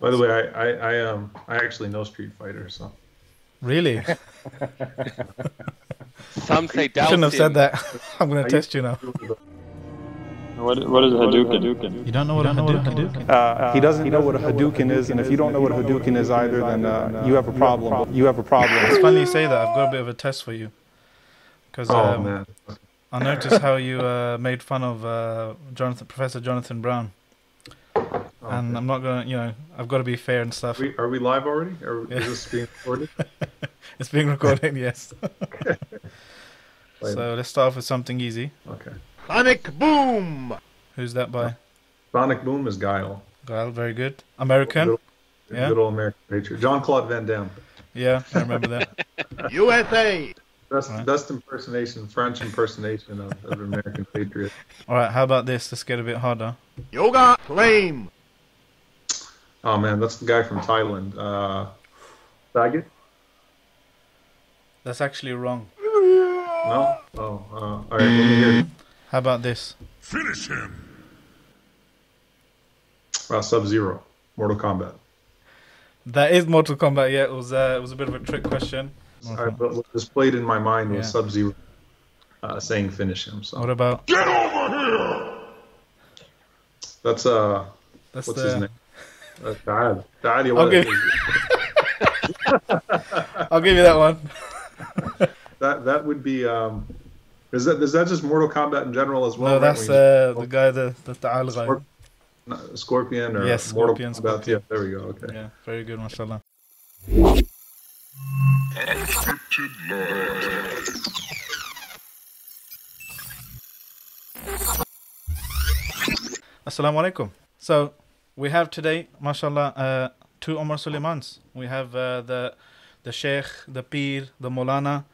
By the way, I, I, I um I actually know Street Fighter, so Really? Some say You shouldn't have said that. I'm gonna test you now. What, what is a Hadouken? You don't know what a Hadouken? Uh, he doesn't know what a Hadouken is, and if you don't know what a Hadouken is either, then uh, you have a problem. You have a problem. It's funny you say that. I've got a bit of a test for you. Because oh um, man, I noticed how you uh, made fun of uh, Jonathan, Professor Jonathan Brown. Oh, and I'm not gonna, you know, I've got to be fair and stuff. Are we, are we live already? Or Yeah. is this being recorded? It's being recorded, yes. Wait. so let's start off with something easy. Okay. Sonic Boom! Who's that by? Sonic Boom is Guile. Guile, very good. American? Good, Yeah. good old American patriot. John Claude Van Damme. Yeah, I remember that. USA! Best, Right. best impersonation, French impersonation of, of an American patriot. All right, how about this? Let's get a bit harder. Yoga Flame! Oh man, that's the guy from Thailand. Uh, Sagat? That's actually wrong. No? Oh, uh, all right. Let me hear. How about this? Finish him. Uh, Sub Zero, Mortal Kombat. That is Mortal Kombat. Yeah, it was. Uh, it was a bit of a trick question. All right, but what was played in my mind was Yeah. Sub Zero uh, saying finish him. So What about? Get over here. that's uh, That's what's the. his name? Taal. Taal, you Okay. I'll give you that one. That that would be um, is that is that just Mortal Kombat in general as well? No, that's uh, the guy, the the Ta'al guy. Scorp- Scorpion or Yes, Mortal Kombat. Scorpion. Yeah, there we go. Okay. Yeah, very good, mashallah. Unscripted live. Assalamu alaikum. So we have today, mashallah, uh, two Omar Suleimans. We have uh, the the Sheikh, the Pir, the Molana,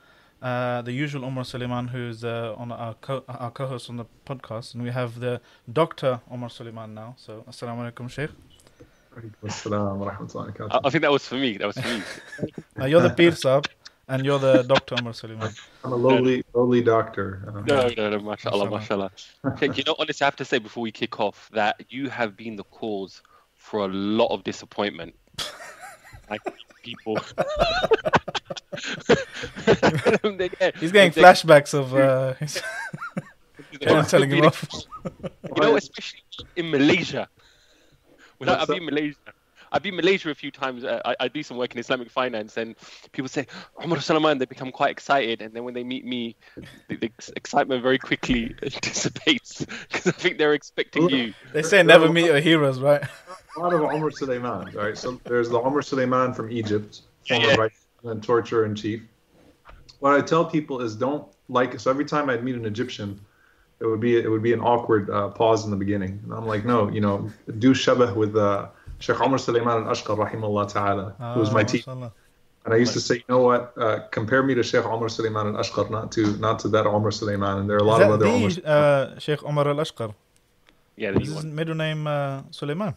uh, the usual Omar Suleiman, who's uh, on our co- our co-host on the podcast, and we have the Doctor Omar Suleiman now. So assalamu alaikum, Sheikh. Assalamu wa I, think that was for me. That was for me. Uh, you're the Pir Sab, and you're the Doctor Omar Suleiman. I'm a lowly lowly doctor. No, no, no, mashallah, Mashallah. mashallah. Sheikh, you know, honestly, I have to say before we kick off that you have been the cause for a lot of disappointment. like people. He's getting flashbacks of uh, his parents telling him off. You know, especially in Malaysia. When I, What's I've been in Malaysia. I've been in Malaysia a few times. Uh, I, I do some work in Islamic finance, and people say, Umar Suleiman, they become quite excited. And then when they meet me, the, the excitement very quickly dissipates because I think they're expecting you. They say never meet your heroes, right? a lot of Omar Suleiman. right? so there's the Omar Suleiman from Egypt, former Yeah. vice president, torturer in chief. What I tell people is don't like. So every time I'd meet an Egyptian, it would be it would be an awkward uh, pause in the beginning, and I'm like, no, you know, do shabah with uh, Sheikh Omar Suleiman al-Ashqar, rahimahullah ta'ala, who was my Ah, teacher. And I used to say, you know what? Uh, compare me to Sheikh Omar Suleiman al-Ashqar, not to not to that Omar Suleiman. And there are a lot of other Omar the uh, Sheikh Omar Al Ashqar? Yeah, that Is you his want. middle name uh, Suleiman?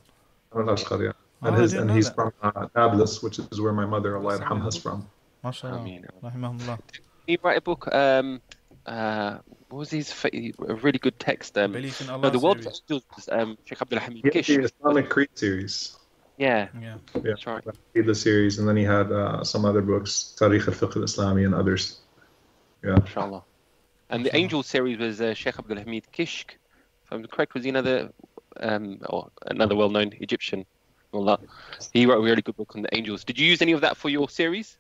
al-Ashqar, yeah. Oh, And I his and he's that. from uh, Nablus, which is where my mother, Allah yarhamha, is from. MashaAllah. Ameen. Rahimahullah. He write a book. Um, uh, what was his fa- a really good text? Um, Belief in Allah. no, the World of series. Angels. was, Um, Sheikh Abdul Hamid He Kish. the Islamic Creed series. Yeah, Yeah. Yeah, that's right. he had the series, and then he had uh, some other books, Tariq al-Fiqh al-Islami and others. Yeah. Inshallah. And the Angel series was uh, Sheikh Abdul Hamid Kishk. If I'm correct, was he another, um, or another well-known Egyptian? Wallah. He wrote a really good book on the angels. Did you use any of that for your series?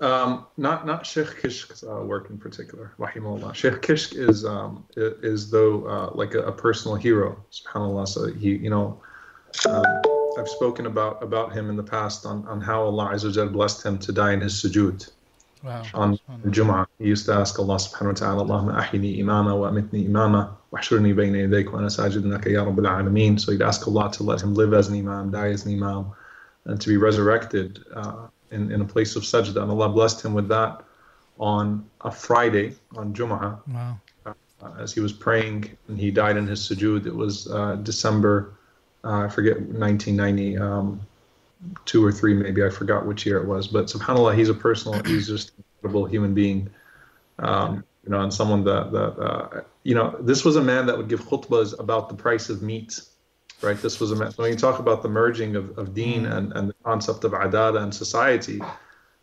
Um, not not Sheikh Kishk's uh, work in particular, rahimahullah. Sheikh Kishk is um, is though uh, like a, a personal hero, subhanallah. So he, you know, um, I've spoken about about him in the past on, on how Allah Azza wa Jal blessed him to die in his sujood. Wow. on. Jum'ah, he used to ask Allah subhanahu wa ta'ala, Allahumma ahyini imama wa amitni imama wa ahshurni bayna yadayk wa ana sajidun laka ya rabbil alameen. So he'd ask Allah to let him live as an imam, die as an imam, and to be resurrected uh, in, in a place of sajda. And Allah blessed him with that on a Friday, on Jum'ah, Wow. uh, as he was praying and he died in his sujood. It was uh, December, uh, I forget, 1990, um, two or three maybe. I forgot which year it was. But subhanAllah, he's a personal, he's just an incredible human being. Um, you know, and someone that, that uh, you know, this was a man that would give khutbahs about the price of meat right? This was a me- when you talk about the merging of, of deen and, and the concept of adala and society.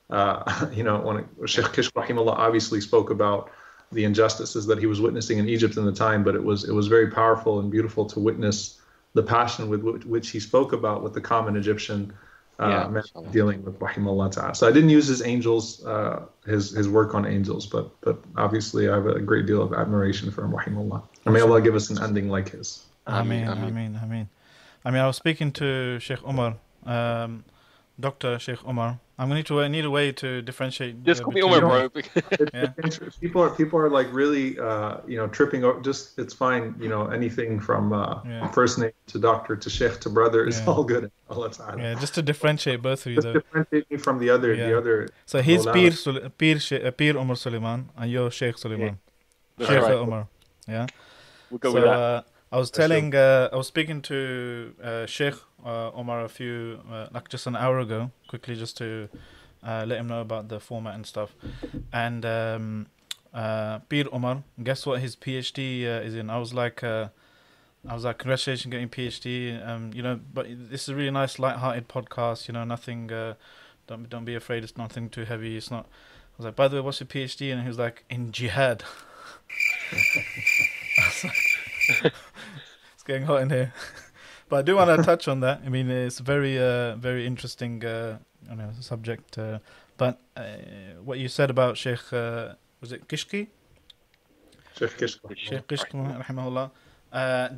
Uh, you know, when it, Sheikh Kishk rahimahullah obviously spoke about the injustices that he was witnessing in Egypt in the time, but it was it was very powerful and beautiful to witness the passion with which, he spoke about with the common Egyptian uh, Yeah, man dealing with rahimahullah ta'ala. So I didn't use his angels, uh, his his work on angels, but but obviously I have a great deal of admiration for him, rahimahullah. And may Allah give us an ending like his. Ameen, Ameen, Ameen, Ameen. I mean, I was speaking to Sheikh Umar, um, Dr. Sheikh Umar. I'm going to need, to, need a way to differentiate. Just uh, call me between- Umar, bro. Yeah. people are people are like really uh, you know tripping over just it's fine you know anything from uh, Yeah. first name to doctor to sheikh to brother is Yeah. all good Allah ta'ala. Yeah, just to differentiate both of you. just Though. differentiate me from the other Yeah. the other So he's Peer Pir, Sul- Pir, She- uh, Pir Umar Suleiman, and you're Sheikh Suleiman. That's Sheikh right. Umar. Yeah. We'll go so with that. uh, I was telling, uh, I was speaking to uh, Sheikh uh, Omar a few, uh, like just an hour ago, quickly just to uh, let him know about the format and stuff. And um, uh, Pir Omar, guess what his PhD uh, is in? I was like, uh, I was like, congratulations getting PhD. Um, you know, but this is a really nice, light-hearted podcast. You know, nothing. Uh, don't don't be afraid. It's nothing too heavy. It's not. I was like, by the way, what's your PhD? And he was like, in jihad. I was like, getting hot in here. but I do want to touch on that. I mean, it's a very, uh, very interesting, uh, you know, subject. Uh, but uh, what you said about Sheikh, uh, was it Kishki? sheikh Kishko. Sheikh Kishki, rahimahullah. Uh,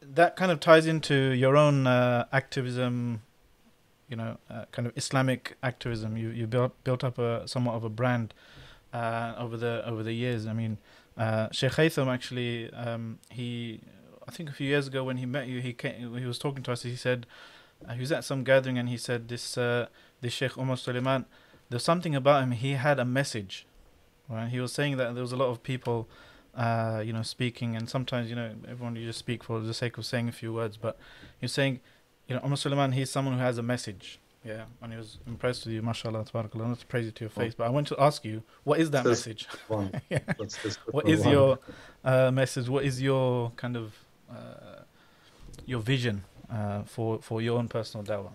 that kind of ties into your own uh, activism, you know, uh, kind of Islamic activism. You you built built up a somewhat of a brand uh, over the over the years. I mean, uh, Sheikh Haytham actually, um, he, I think a few years ago when he met you, he came, he was talking to us. He said uh, he was at some gathering and he said this uh, this Sheikh Umar Suleiman, there's something about him. He had a message, right? He was saying that there was a lot of people uh, you know, speaking, and sometimes, you know, everyone you just speak for the sake of saying a few words, but you're saying, you know, Umar Suleiman, he's someone who has a message. Yeah, and he was impressed with you, mashallah, tabarakallah, not to praise it to your face, but I want to ask you, what is that message? One. Yeah. What is your uh, message? What is your kind of uh, your vision uh, for for your own personal dawah?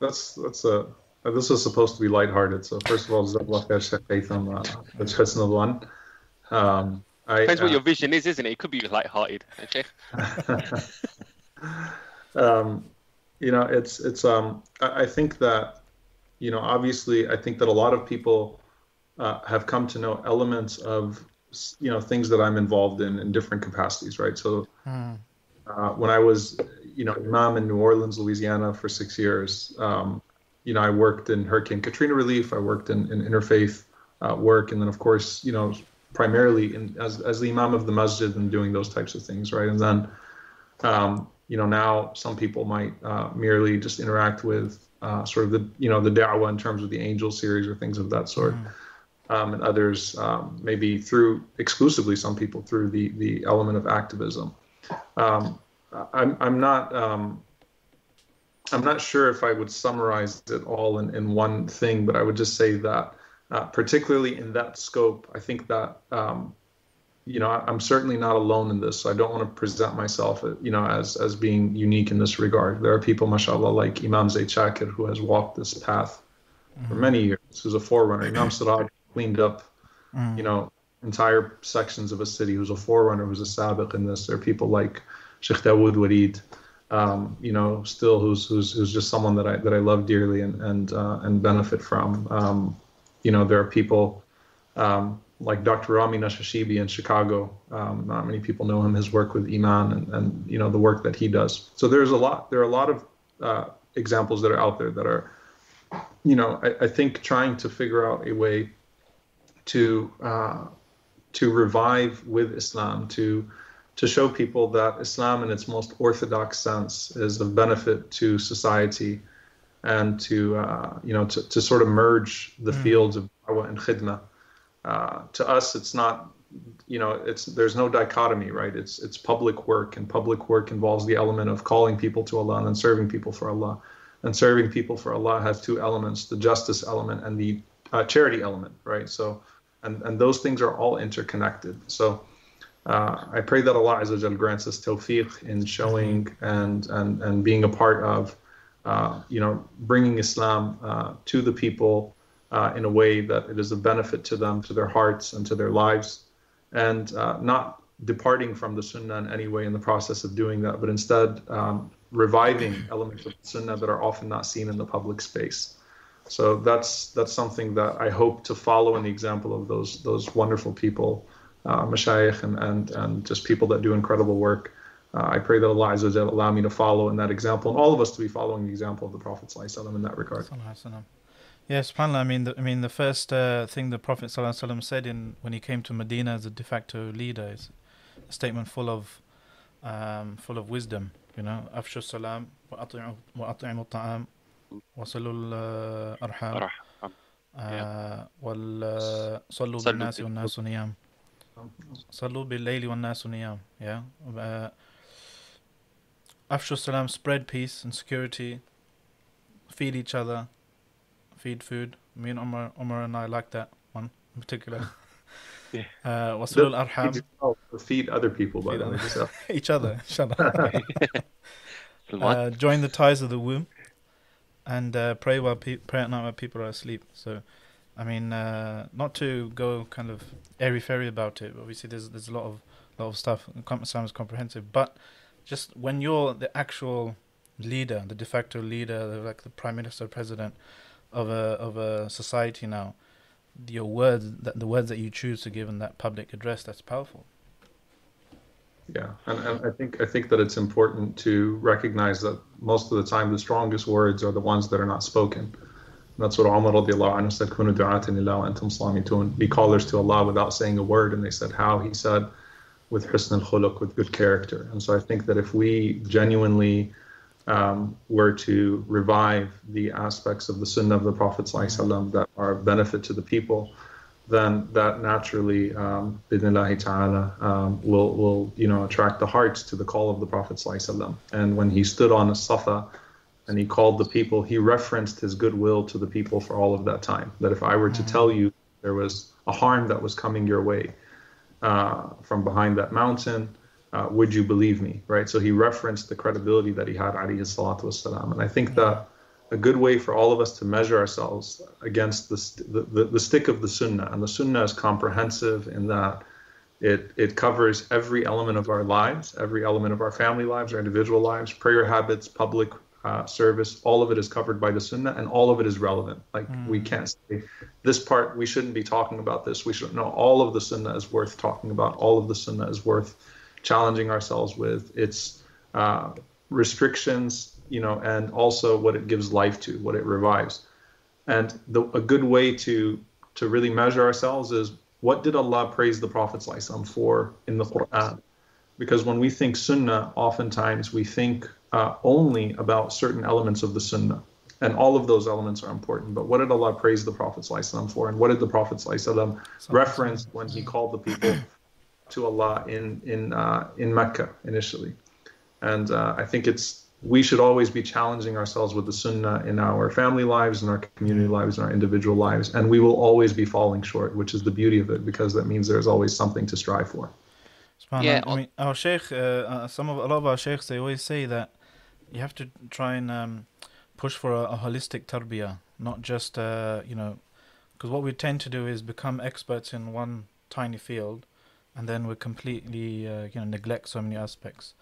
that's that's a uh, this was supposed to be lighthearted so first of all Jazakallah khair, Sheikh Haytham, uh, that's husn al-dhan. um I, Depends what uh, your vision is, isn't it? It could be light-hearted. eh, um, you know, it's it's. Um, I, I think that, you know, obviously, I think that a lot of people uh, have come to know elements of, s- you know, things that I'm involved in in different capacities, right? So, Hmm. uh, when I was, you know, imam in New Orleans, Louisiana, for six years, um, you know, I worked in Hurricane Katrina relief. I worked in, in interfaith uh, work, and then, of course, you know, primarily in, as as the imam of the masjid and doing those types of things, right? And then um, you know, now some people might uh, merely just interact with uh, sort of the, you know, the da'wah in terms of the angel series or things of that sort. Um, and others um, maybe through exclusively some people through the the element of activism. Um, I'm I'm not um, I'm not sure if I would summarize it all in, in one thing, but I would just say that uh, particularly in that scope, I think that um, you know, I'm certainly not alone in this. So I don't want to present myself, uh, you know, as as being unique in this regard. There are people, mashallah, like Imam Zayd Shakir, who has walked this path for many years. Who's a forerunner. Imam Siraj cleaned up, you know, entire sections of a city. Who's a forerunner. Who's a sabiq in this. There are people like Sheikh Dawood Walid, um, you know, still who's who's who's just someone that I that I love dearly and and uh, and benefit from. Um, you know, there are people um, like Dr. Rami Nashashibi in Chicago. Um, not many people know him. His work with Iman and, and you know the work that he does. So there's a lot. There are a lot of uh, examples that are out there that are, you know, I, I think trying to figure out a way to uh, to revive with Islam to to show people that Islam in its most orthodox sense is of benefit to society and to uh, you know to, to sort of merge the fields of dawah and khidmah. Uh, to us it's not you know it's there's no dichotomy right? It's it's public work and public work involves the element of calling people to Allah and then serving people for Allah. And serving people for Allah has two elements the justice element and the uh, charity element right? So and and those things are all interconnected. So Uh, I pray that Allah Azza grants us tawfiq in showing and, and, and being a part of, uh, you know, bringing Islam uh, to the people uh, in a way that it is a benefit to them, to their hearts, and to their lives, and uh, not departing from the Sunnah in any way in the process of doing that, but instead um, reviving elements of the Sunnah that are often not seen in the public space. So that's that's something that I hope to follow in the example of those those wonderful people, uh, mashayikh and, and and just people that do incredible work. Uh, I pray that Eliza will allow me to follow in that example, and all of us to be following the example of the Prophet ﷺ in that regard. Yes, yeah, I mean, the, I mean, the first uh, thing the Prophet ﷺ said in when he came to Medina as a de facto leader is a statement full of um, full of wisdom. You know, afshu salam wa at'im وصلوا الأرحام وصلوا بالناس والناس نيام صلوا بالليل والناس نيام yeah uh, أفشوا السلام spread peace and security feed each other feed food me and Omar, Omar and I like that one in particular Yeah. uh, وصلوا الأرحام Feed other people, by Feed the way. other- So, each other inshallah Salman. uh, join the ties of the womb and uh, pray while pe- pray at night while people are asleep. So, I mean, uh, not to go kind of airy fairy about it. Obviously, there's there's a lot of lot of stuff. Islam is comprehensive, but just when you're the actual leader, the de facto leader, like the prime minister, president of a of a society now, your words, that the words that you choose to give in that public address, that's powerful. Yeah, and, and I think I think that it's important to recognize that most of the time the strongest words are the ones that are not spoken. And that's what Umar radiallahu anhu said, "Kunu lillah antum slamitun." Be callers to Allah without saying a word. And they said, "How?" He said, "With husn al-khuluq, with good character." And so I think that if we genuinely um, were to revive the aspects of the Sunnah of the Prophet that are of benefit to the people, then that naturally, um, bidnillahi ta'ala, um, will, will, you know, attract the hearts to the call of the Prophet ﷺ. And when he stood on a Safa and he called the people, he referenced his goodwill to the people for all of that time. That if I were to tell you there was a harm that was coming your way uh, from behind that mountain, uh, would you believe me? Right? So he referenced the credibility that he had, alayhi salatu wasalam. And I think that a good way for all of us to measure ourselves against the, st- the, the, stick of the sunnah, and the sunnah is comprehensive in that it, it covers every element of our lives, every element of our family lives, our individual lives, prayer habits, public uh, service, all of it is covered by the sunnah and all of it is relevant. Like we can't say this part, we shouldn't be talking about this. We should know all of the sunnah is worth talking about. All of the sunnah is worth challenging ourselves with. Its uh, restrictions, you know, and also what it gives life to, what it revives. And the, a good way to to really measure ourselves is what did Allah praise the Prophet for in the Quran? Because when we think Sunnah, oftentimes we think uh, only about certain elements of the Sunnah. And all of those elements are important. But what did Allah praise the Prophet for? And what did the Prophet reference when he called the people to Allah in, in, uh, in Mecca initially? And uh, I think it's we should always be challenging ourselves with the Sunnah in our family lives, in our community lives, in our individual lives, and we will always be falling short, which is the beauty of it, because that means there's always something to strive for. Yeah, I mean, our sheikh, uh, uh, some of a lot of our sheikhs, they always say that you have to try and um, push for a, a holistic tarbiyah, not just uh, you know, because what we tend to do is become experts in one tiny field, and then we completely uh, you know neglect so many aspects.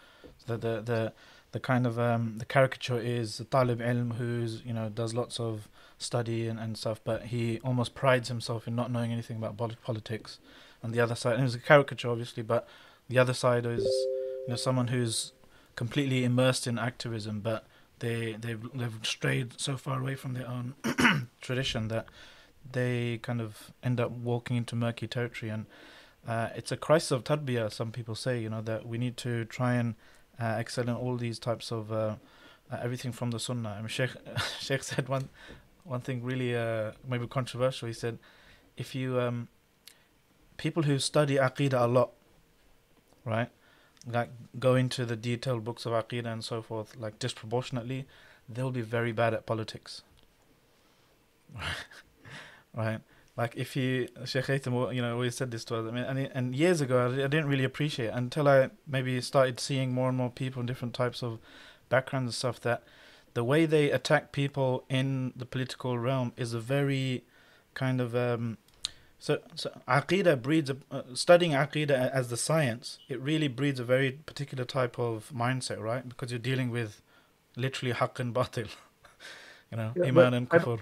So the the the, kind of um, the caricature is the talib ilm who's you know does lots of study and, and stuff, but he almost prides himself in not knowing anything about politics. And the other side, and it's a caricature obviously, but the other side is you know someone who's completely immersed in activism, but they they've they've strayed so far away from their own tradition that they kind of end up walking into murky territory, and uh, it's a crisis of tarbiyah. Some people say, you know, that we need to try and uh, excel in all these types of uh, uh, everything from the sunnah. I mean, Sheikh Sheikh said one one thing really uh, maybe controversial. He said, if you um, people who study aqidah a lot, right, like go into the detailed books of aqidah and so forth, like disproportionately, they'll be very bad at politics. right, like if you Sheikh Haytham, you know, always said this to us. I mean, and, and years ago, I, I didn't really appreciate it until I maybe started seeing more and more people in different types of backgrounds and stuff. That the way they attack people in the political realm is a very kind of um, so, so Aqidah breeds a, uh, studying Aqidah as the science. It really breeds a very particular type of mindset, right? Because you're dealing with literally haqq and batil, you know, Yeah, iman and kufr.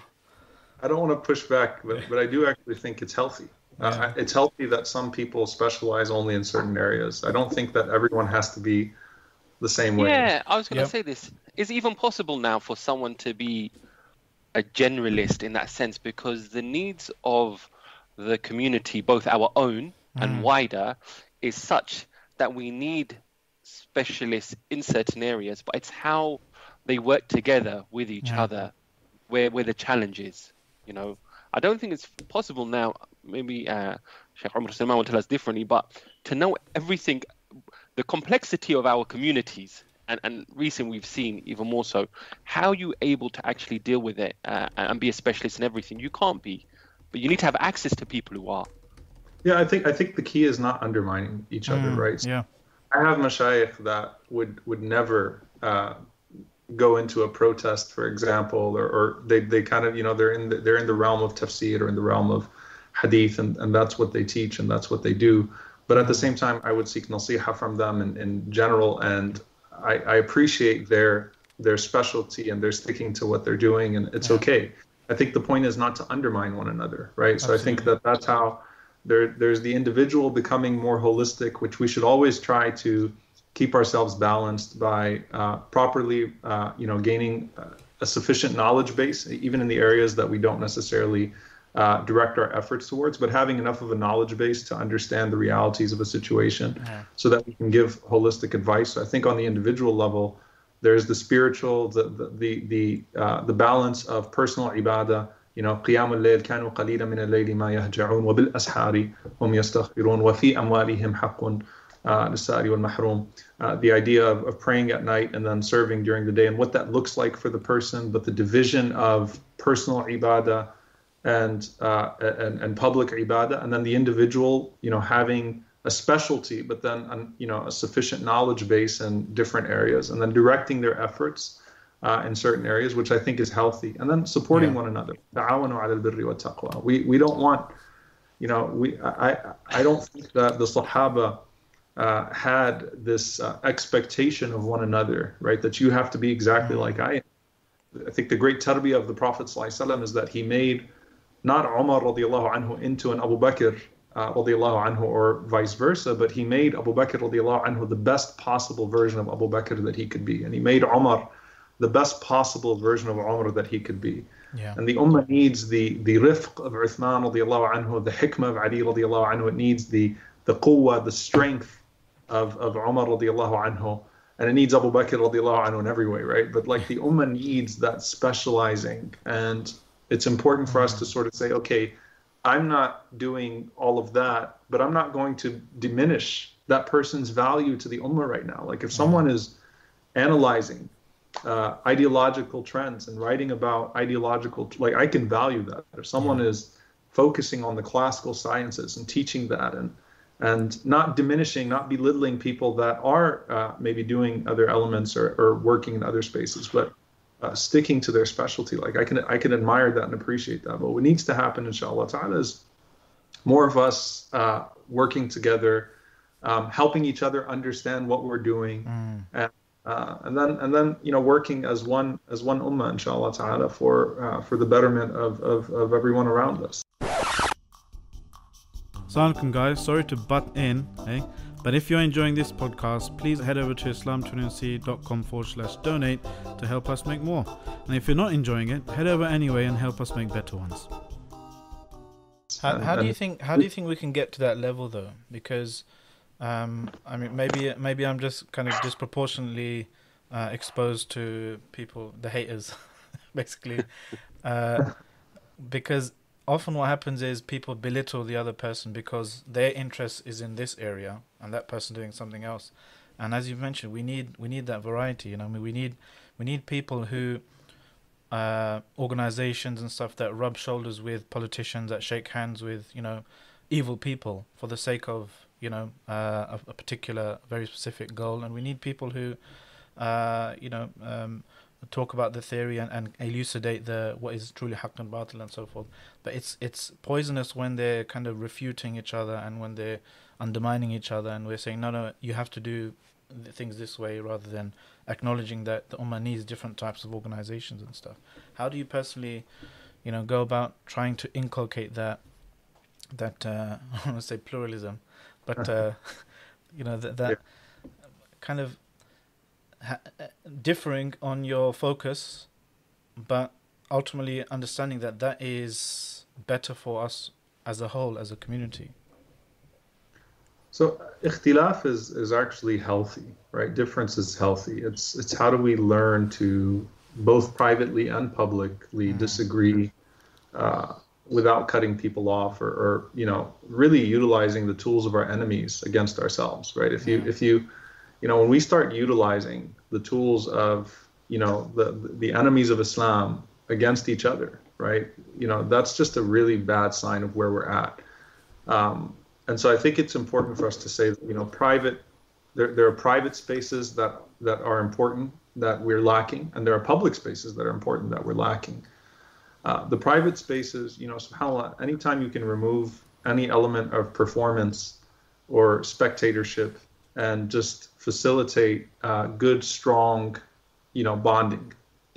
I don't want to push back, but, but I do actually think it's healthy. Uh, it's healthy that some people specialize only in certain areas. I don't think that everyone has to be the same way. Yeah, I was going to Yep. say this. Is it even possible now for someone to be a generalist in that sense? Because the needs of the community, both our own and wider, is such that we need specialists in certain areas, but it's how they work together with each Yeah. other where, where the challenge is. You know, I don't think it's possible now. Maybe uh, Sheikh Umar Suleiman will tell us differently, but to know everything the complexity of our communities and, and recently we've seen even more so how you able to actually deal with it uh, and be a specialist in everything you can't be but you need to have access to people who are Yeah, I think I think the key is not undermining each other, Mm, right? So Yeah. I have mashayikh that would would never uh, go into a protest, for example, or, or they, they kind of you know they're in the, they're in the realm of tafsir or in the realm of hadith, and, and that's what they teach and that's what they do. But at the same time, I would seek nasiha from them in, in general, and I, I appreciate their their specialty and they're sticking to what they're doing, and it's okay. I think the point is not to undermine one another, right? So I think that that's how there there's the individual becoming more holistic, which we should always try to keep ourselves balanced by uh, properly, uh, you know, gaining uh, a sufficient knowledge base, even in the areas that we don't necessarily uh, direct our efforts towards, but having enough of a knowledge base to understand the realities of a situation, so that we can give holistic advice. So I think on the individual level, there's the spiritual, the the the the, uh, the balance of personal ibadah. You know, قيام الليل كانوا قليلا من الليل ما يهجعون وبالأسحار هم يستغفرون وفي أموالهم حق uh, Mahrum, uh, the idea of, of praying at night and then serving during the day and what that looks like for the person, but the division of personal ibadah and, uh, and, and public ibadah, and then the individual, you know, having a specialty, but then, you know, a sufficient knowledge base in different areas, and then directing their efforts uh, in certain areas, which I think is healthy, and then supporting yeah. one another. We, we don't want, you know, we I, I don't think that the Sahaba uh, had this uh, expectation of one another, right? That you have to be exactly like I am. I think the great tarbiyah of the Prophet ﷺ is that he made not Umar radiallahu anhu into an Abu Bakr uh, radiallahu anhu or vice versa, but he made Abu Bakr radiallahu anhu the best possible version of Abu Bakr that he could be. And he made Umar the best possible version of Umar that he could be. Yeah. And the Ummah needs the, the rifq of Uthman radiallahu anhu, the hikmah of Ali radiallahu anhu. It needs the, the quwwah, the strength of, of Umar radiallahu anhu. And it needs Abu Bakr radiallahu anhu in every way, right? But like the Ummah needs that specializing. And it's important for us to sort of say, okay, I'm not doing all of that, but I'm not going to diminish that person's value to the Ummah right now. Like if someone is analyzing uh, ideological trends and writing about ideological like i can value that if someone is focusing on the classical sciences and teaching that and and not diminishing not belittling people that are uh, maybe doing other elements or, or working in other spaces but uh, sticking to their specialty. Like i can i can admire that and appreciate that. But what needs to happen inshallah ta'ala is more of us uh, working together um, helping each other understand what we're doing and uh, and then and then you know working as one as one ummah inshallah ta'ala for uh, for the betterment of, of, of everyone around us Assalamualaikum guys, sorry to butt in, eh? But if you're enjoying this podcast, please head over to islam21c.com forward slash donate to help us make more. And if you're not enjoying it, head over anyway and help us make better ones. How, how do you think? How do you think we can get to that level though? Because, um, I mean, maybe maybe I'm just kind of disproportionately uh, exposed to people, the haters, basically, uh, because often what happens is people belittle the other person because their interest is in this area and that person doing something else. And as you've mentioned, we need we need that variety. You know, I mean, we need we need people who uh, organizations and stuff that rub shoulders with politicians that shake hands with you know evil people for the sake of you know uh, a, a particular very specific goal and we need people who uh, you know um, talk about the theory and, and elucidate the what is truly haqq and batil and so forth. But it's it's poisonous when they're kind of refuting each other and when they're undermining each other and we're saying no no you have to do things this way rather than acknowledging that the ummah needs different types of organizations and stuff. How do you personally you know go about trying to inculcate that that uh, I want to say pluralism but uh, you know that that kind of ha- differing on your focus but ultimately understanding that that is better for us as a whole as a community So ikhtilaf is, is actually healthy, right? Difference is healthy. It's it's how do we learn to both privately and publicly disagree uh, without cutting people off or, or you know really utilizing the tools of our enemies against ourselves, right? If you if you you know when we start utilizing the tools of you know the the enemies of Islam against each other, right? You know that's just a really bad sign of where we're at. Um, and so I think it's important for us to say that you know private there, there are private spaces that that are important that we're lacking, and there are public spaces that are important that we're lacking. Uh, the private spaces, you know, subhanAllah, anytime you can remove any element of performance or spectatorship and just facilitate uh, good, strong, you know, bonding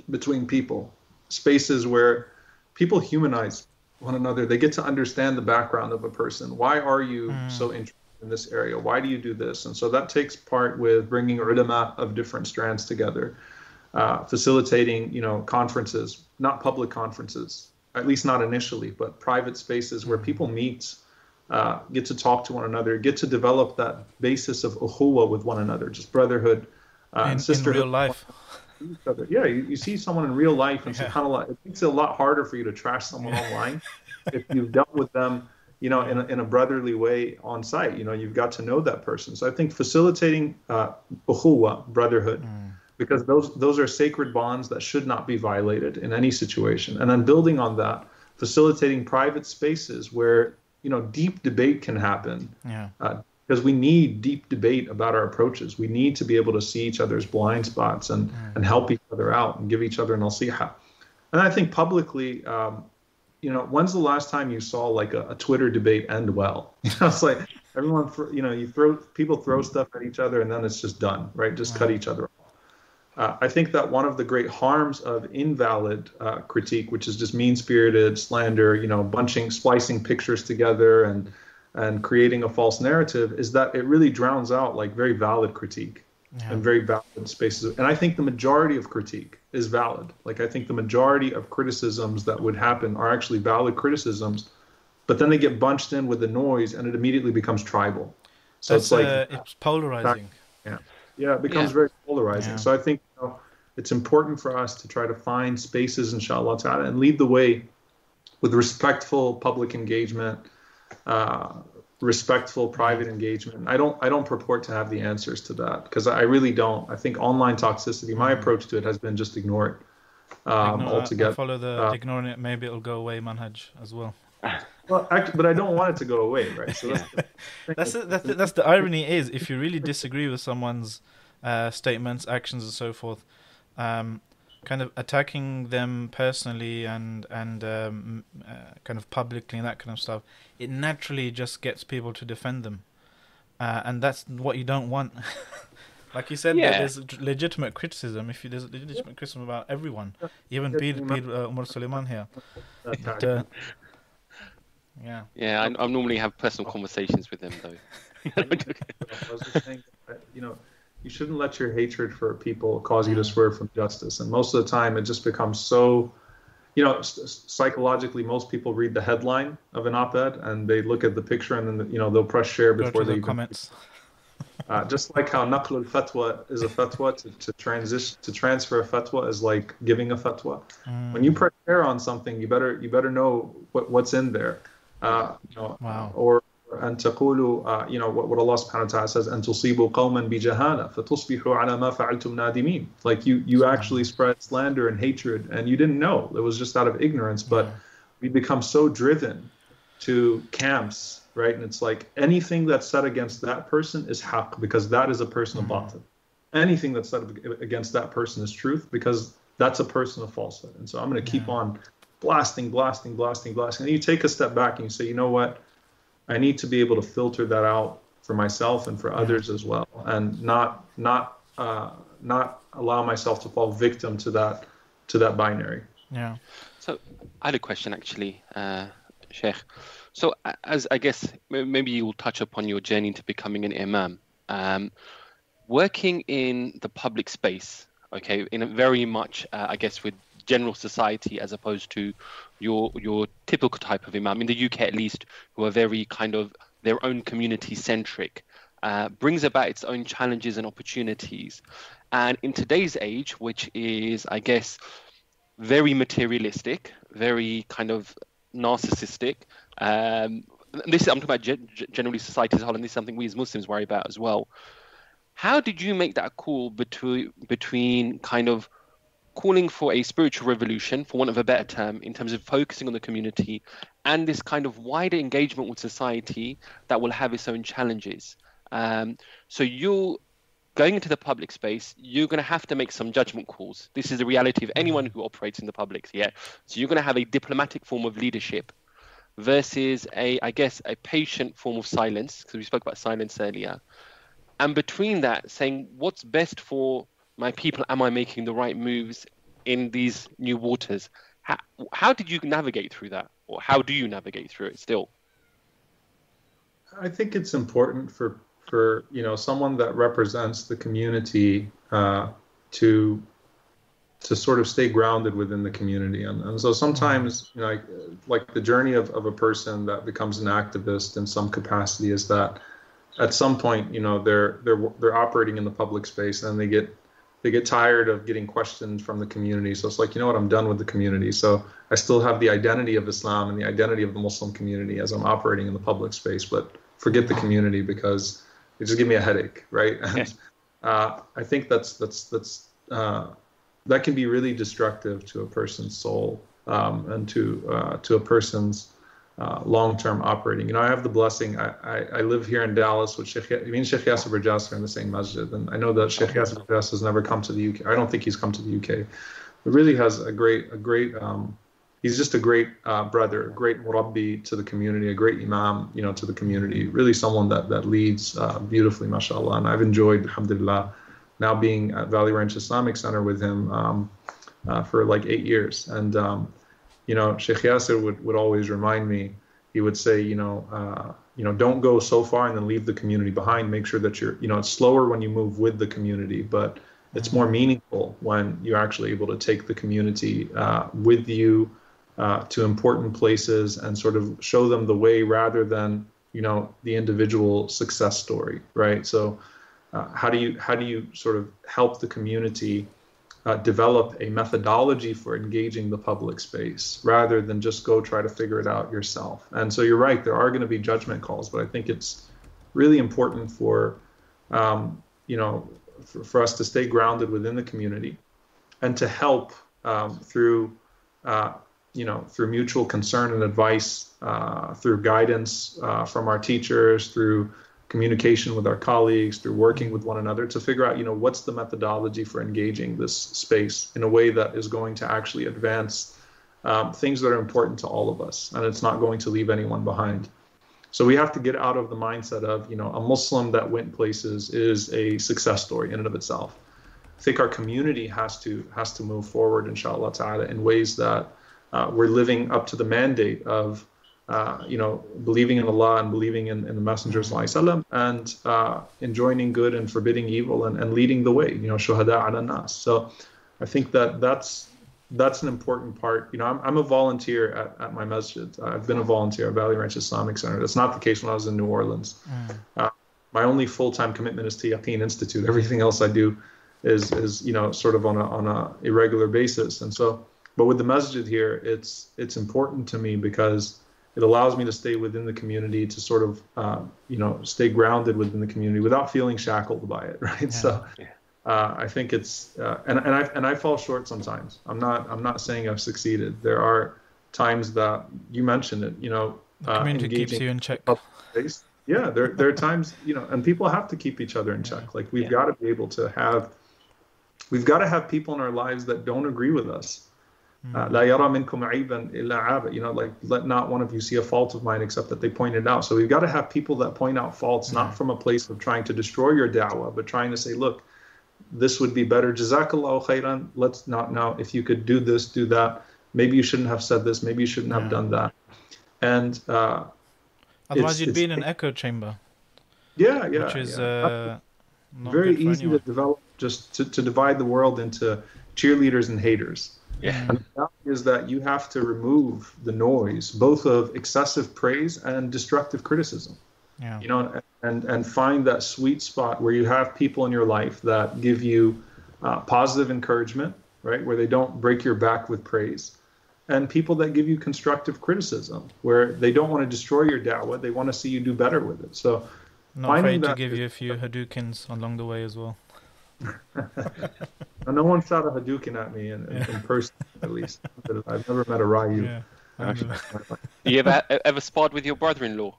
between people, spaces where people humanize one another, they get to understand the background of a person. Why are you so interested in this area? Why do you do this? And so that takes part with bringing ulama of different strands together, uh, facilitating, you know, conferences, not public conferences, at least not initially, but private spaces where people meet, uh, get to talk to one another, get to develop that basis of ukhuwa with one another, just brotherhood uh, in, and in sisterhood real life. Yeah, you, you see someone in real life, and Yeah. subhanAllah, it makes it a lot harder for you to trash someone online if you've dealt with them, you know, in a, in a brotherly way on site. You know, you've got to know that person. So I think facilitating uh, ukhuwa, brotherhood, because those those are sacred bonds that should not be violated in any situation. And then building on that, facilitating private spaces where you know deep debate can happen yeah uh, because we need deep debate about our approaches. We need to be able to see each other's blind spots and, mm. and help each other out and give each other an nasiha. And I think publicly, um, you know, when's the last time you saw like a, a Twitter debate end well? You know, it's like everyone, you know, you throw people throw mm. stuff at each other and then it's just done, right? Just cut each other off. Uh, I think that one of the great harms of invalid uh, critique, which is just mean-spirited slander, you know, bunching, splicing pictures together and and creating a false narrative, is that it really drowns out like very valid critique Yeah. and very valid spaces. And I think the majority of critique is valid. Like I think the majority of criticisms that would happen are actually valid criticisms, but then they get bunched in with the noise, and it immediately becomes tribal. So that's it's like uh, it's polarizing yeah, it becomes Yeah. very polarizing. Yeah. So I think you know, it's important for us to try to find spaces, inshallah ta'ala, and lead the way with respectful public engagement, uh, respectful private engagement. I don't I don't purport to have the answers to that because I really don't. I think online toxicity, my approach to it has been just ignore it um, Ignore- I- I altogether. follow the Uh, ignoring it maybe it'll go away manhaj as well Well, actually, but I don't want it to go away, right? So that's, that's the, that's the, that's the irony is if you really disagree with someone's uh, statements, actions, and so forth, um, kind of attacking them personally and and um, uh, kind of publicly and that kind of stuff, it naturally just gets people to defend them, uh, and that's what you don't want. like you said, Yeah. there's legitimate criticism. If you, there's legitimate criticism about everyone, even Yeah, Pir, you Pir uh, Umar Suleiman here. But, uh, yeah. Yeah, I, I normally have personal conversations with them though. I was just saying, you know, you shouldn't let your hatred for people cause you to swerve from justice. And most of the time, it just becomes so, you know, s- s- psychologically, most people read the headline of an op-ed and they look at the picture and then you know they'll press share before they the even- comments. Uh, just like how naql al-fatwa is a fatwa to, to transition to transfer a fatwa is like giving a fatwa. Mm. When you press share on something, you better you better know what, what's in there uh, you know, wow. or and uh, you know what, what Allah subhanahu wa ta'ala says and تصيبوا قوما بجهالة فتصبحوا على ما فعلتم نادمين like you you actually spread slander and hatred and you didn't know it was just out of ignorance but yeah. we become so driven to camps right and it's like anything that's said against that person is haqq, because that is a person mm-hmm. of batil. anything that's said against that person is truth because that's a person of falsehood and so I'm going to keep yeah. on blasting, blasting, blasting, blasting. And you take a step back and you say, you know what? I need to be able to filter that out for myself and for others as well, and not not uh, not allow myself to fall victim to that to that binary. Yeah. So I had a question actually, uh, Sheikh. So as I guess maybe you'll touch upon your journey into becoming an imam. Um, working in the public space, okay, in a very much, uh, I guess, with general society as opposed to your your typical type of imam in the UK at least, who are very kind of their own community centric, uh, brings about its own challenges and opportunities. And in today's age, which is, I guess, very materialistic, very kind of narcissistic. Um, this I'm talking about gen- generally society as a whole, and this is something we as Muslims worry about as well. How did you make that call between between kind of calling for a spiritual revolution, for want of a better term, in terms of focusing on the community and this kind of wider engagement with society that will have its own challenges? Um, so you're going into the public space, you're going to have to make some judgment calls. This is the reality of anyone who operates in the public. Yeah. So you're going to have a diplomatic form of leadership versus a, I guess, a patient form of silence, because we spoke about silence earlier. And between that, saying what's best for my people, am I making the right moves in these new waters? How, how did you navigate through that? Or how do you navigate through it still? I think it's important for for you know someone that represents the community uh, to to sort of stay grounded within the community and, and so sometimes you know like, like the journey of, of a person that becomes an activist in some capacity is that at some point you know they're they're they're operating in the public space and they get they get tired of getting questions from the community. So it's like you know what? I'm done with the community. So i still have the identity of islam and the identity of the muslim community as i'm operating in the public space but forget the community because it just give me a headache right? And uh, i think that's that's that's uh, that can be really destructive to a person's soul um, and to uh, to a person's uh, long-term operating. You know, I have the blessing. I, I, I live here in Dallas with Sheikh. Me and Sheikh Yasser Birjas are in the same masjid, and I know that Sheikh Yasser Birjas has never come to the UK. I don't think he's come to the UK, but really has a great a great. Um, he's just a great uh, brother, a great murabbi to the community, a great imam, you know, to the community. Really, someone that that leads uh, beautifully, mashallah. And I've enjoyed, alhamdulillah, now being at Valley Ranch Islamic Center with him um, uh, for like eight years. And, um, you know, Sheikh Yasser would, would always remind me, he would say, you know, uh, you know, don't go so far and then leave the community behind. Make sure that you're, you know, it's slower when you move with the community, but it's more meaningful when you're actually able to take the community uh, with you uh, to important places and sort of show them the way rather than, you know, the individual success story, right? So, uh, how do you how do you sort of help the community uh, develop a methodology for engaging the public space rather than just go try to figure it out yourself. And so you're right there are going to be judgment calls but i think it's really important for um, you know for, for, us to stay grounded within the community and to help um, through uh, you know through mutual concern and advice uh, through guidance uh, from our teachers through communication with our colleagues through working with one another to figure out you know what's the methodology for engaging this space in a way that is going to actually advance um, things that are important to all of us and it's not going to leave anyone behind. So we have to get out of the mindset of you know a muslim that went places is a success story in and of itself. I think our community has to has to move forward inshallah ta'ala in ways that uh, we're living up to the mandate of uh, you know, believing in Allah and believing in, in the Messenger وسلم, and uh, enjoining good and forbidding evil and, and leading the way, you know, shuhada ala nas. So I think that that's that's an important part. You know, I'm, I'm a volunteer at, at my masjid. I've been a volunteer at Valley Ranch Islamic Center. That's not the case when I was in New Orleans. Mm. Uh, my only full-time commitment is to Yaqeen Institute. Everything else I do is is you know sort of on a on a irregular basis. And so, but with the masjid here, it's it's important to me because it allows me to stay within the community, to sort of, uh, you know, stay grounded within the community without feeling shackled by it, right? So, uh, I think it's, uh, and and I and I fall short sometimes. I'm not I'm not saying I've succeeded. There are times that you mentioned it, you know, The uh, community keeps you in check. space. Yeah, there there are times, you know, and people have to keep each other in check. Like we've Yeah. got to be able to have, we've got to have people in our lives that don't agree with us. Uh, لا yara minkum aiban إلا aba. You know, like let not one of you see a fault of mine except that they point it out. So we've got to have people that point out faults, not from a place of trying to destroy your da'wah, but trying to say, look, this would be better. Jazakallah khairan. Let's not now. If you could do this, do that. Maybe you shouldn't have said this. Maybe you shouldn't yeah. have done that. And uh, otherwise, you'd be in an echo chamber. Yeah, yeah. Which is yeah. Uh, very easy to develop. Just to, to divide the world into cheerleaders and haters. Yeah. and the reality is that you have to remove the noise both of excessive praise and destructive criticism Yeah. you know and and find that sweet spot where you have people in your life that give you uh, positive encouragement right where they don't break your back with praise and people that give you constructive criticism where they don't want to destroy your da'wah they want to see you do better with it so Not finding afraid to give is- you a few Hadoukens along the way as well. And no one shot a Hadouken at me in, in, in person, at least. I've never met a Ryu. Yeah. Actually. You ever ever sparred with your brother-in-law?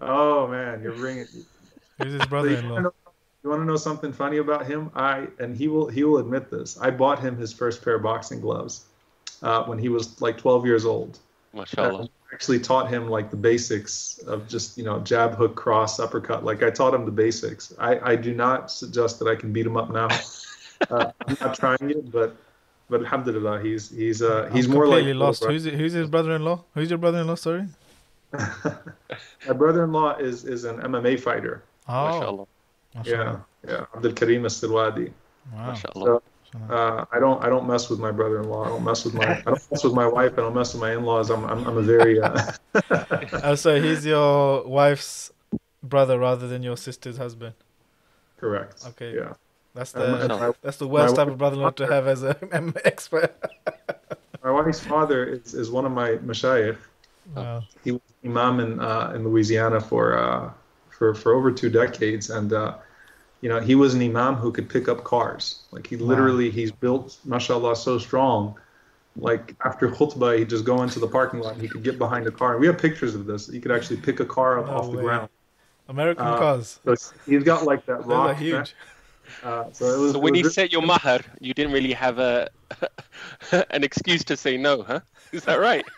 Oh man, you're bringing. Who's his So you, wanna brother-in-law? you want to know something funny about him? I and he will he will admit this. I bought him his first pair of boxing gloves uh, when he was like 12 years old. MashaAllah. I actually taught him like the basics of just you know jab, hook, cross, uppercut. Like I taught him the basics. I I do not suggest that I can beat him up now. uh, I'm not trying it, but but alhamdulillah, he's he's uh he's I'm more like completely lost. Who's who's his brother-in-law? Who's your brother-in-law? Sorry. My brother-in-law is is an MMA fighter. Oh, MashaAllah. Yeah, yeah, Abdul Karim As-Silwadi. Wow. MashaAllah. Uh, I don't I don't mess with my brother-in-law. I don't mess with my I don't mess with my wife. I don't mess with my in-laws. I'm I'm, I'm a very uh, Oh, so he's your wife's brother rather than your sister's husband. correct. Okay. Yeah. That's And my- the my- that's the worst type of brother-in-law to have as an expert. My wife's father is, is one of my mashayikh. Wow. He was imam in uh, in Louisiana for uh, for for over two decades, and uh, you know he was an imam who could pick up cars. Like he literally he's built, mashallah, so strong. Like after khutbah, he'd just go into the parking lot. and He could get behind a car. We have pictures of this. He could actually pick a car up No off the ground. American Uh, cars. So he's got like that rock. huge. Uh, so it was. So it when was you really- set your mahar, you didn't really have a an excuse to say no, huh? Is that right?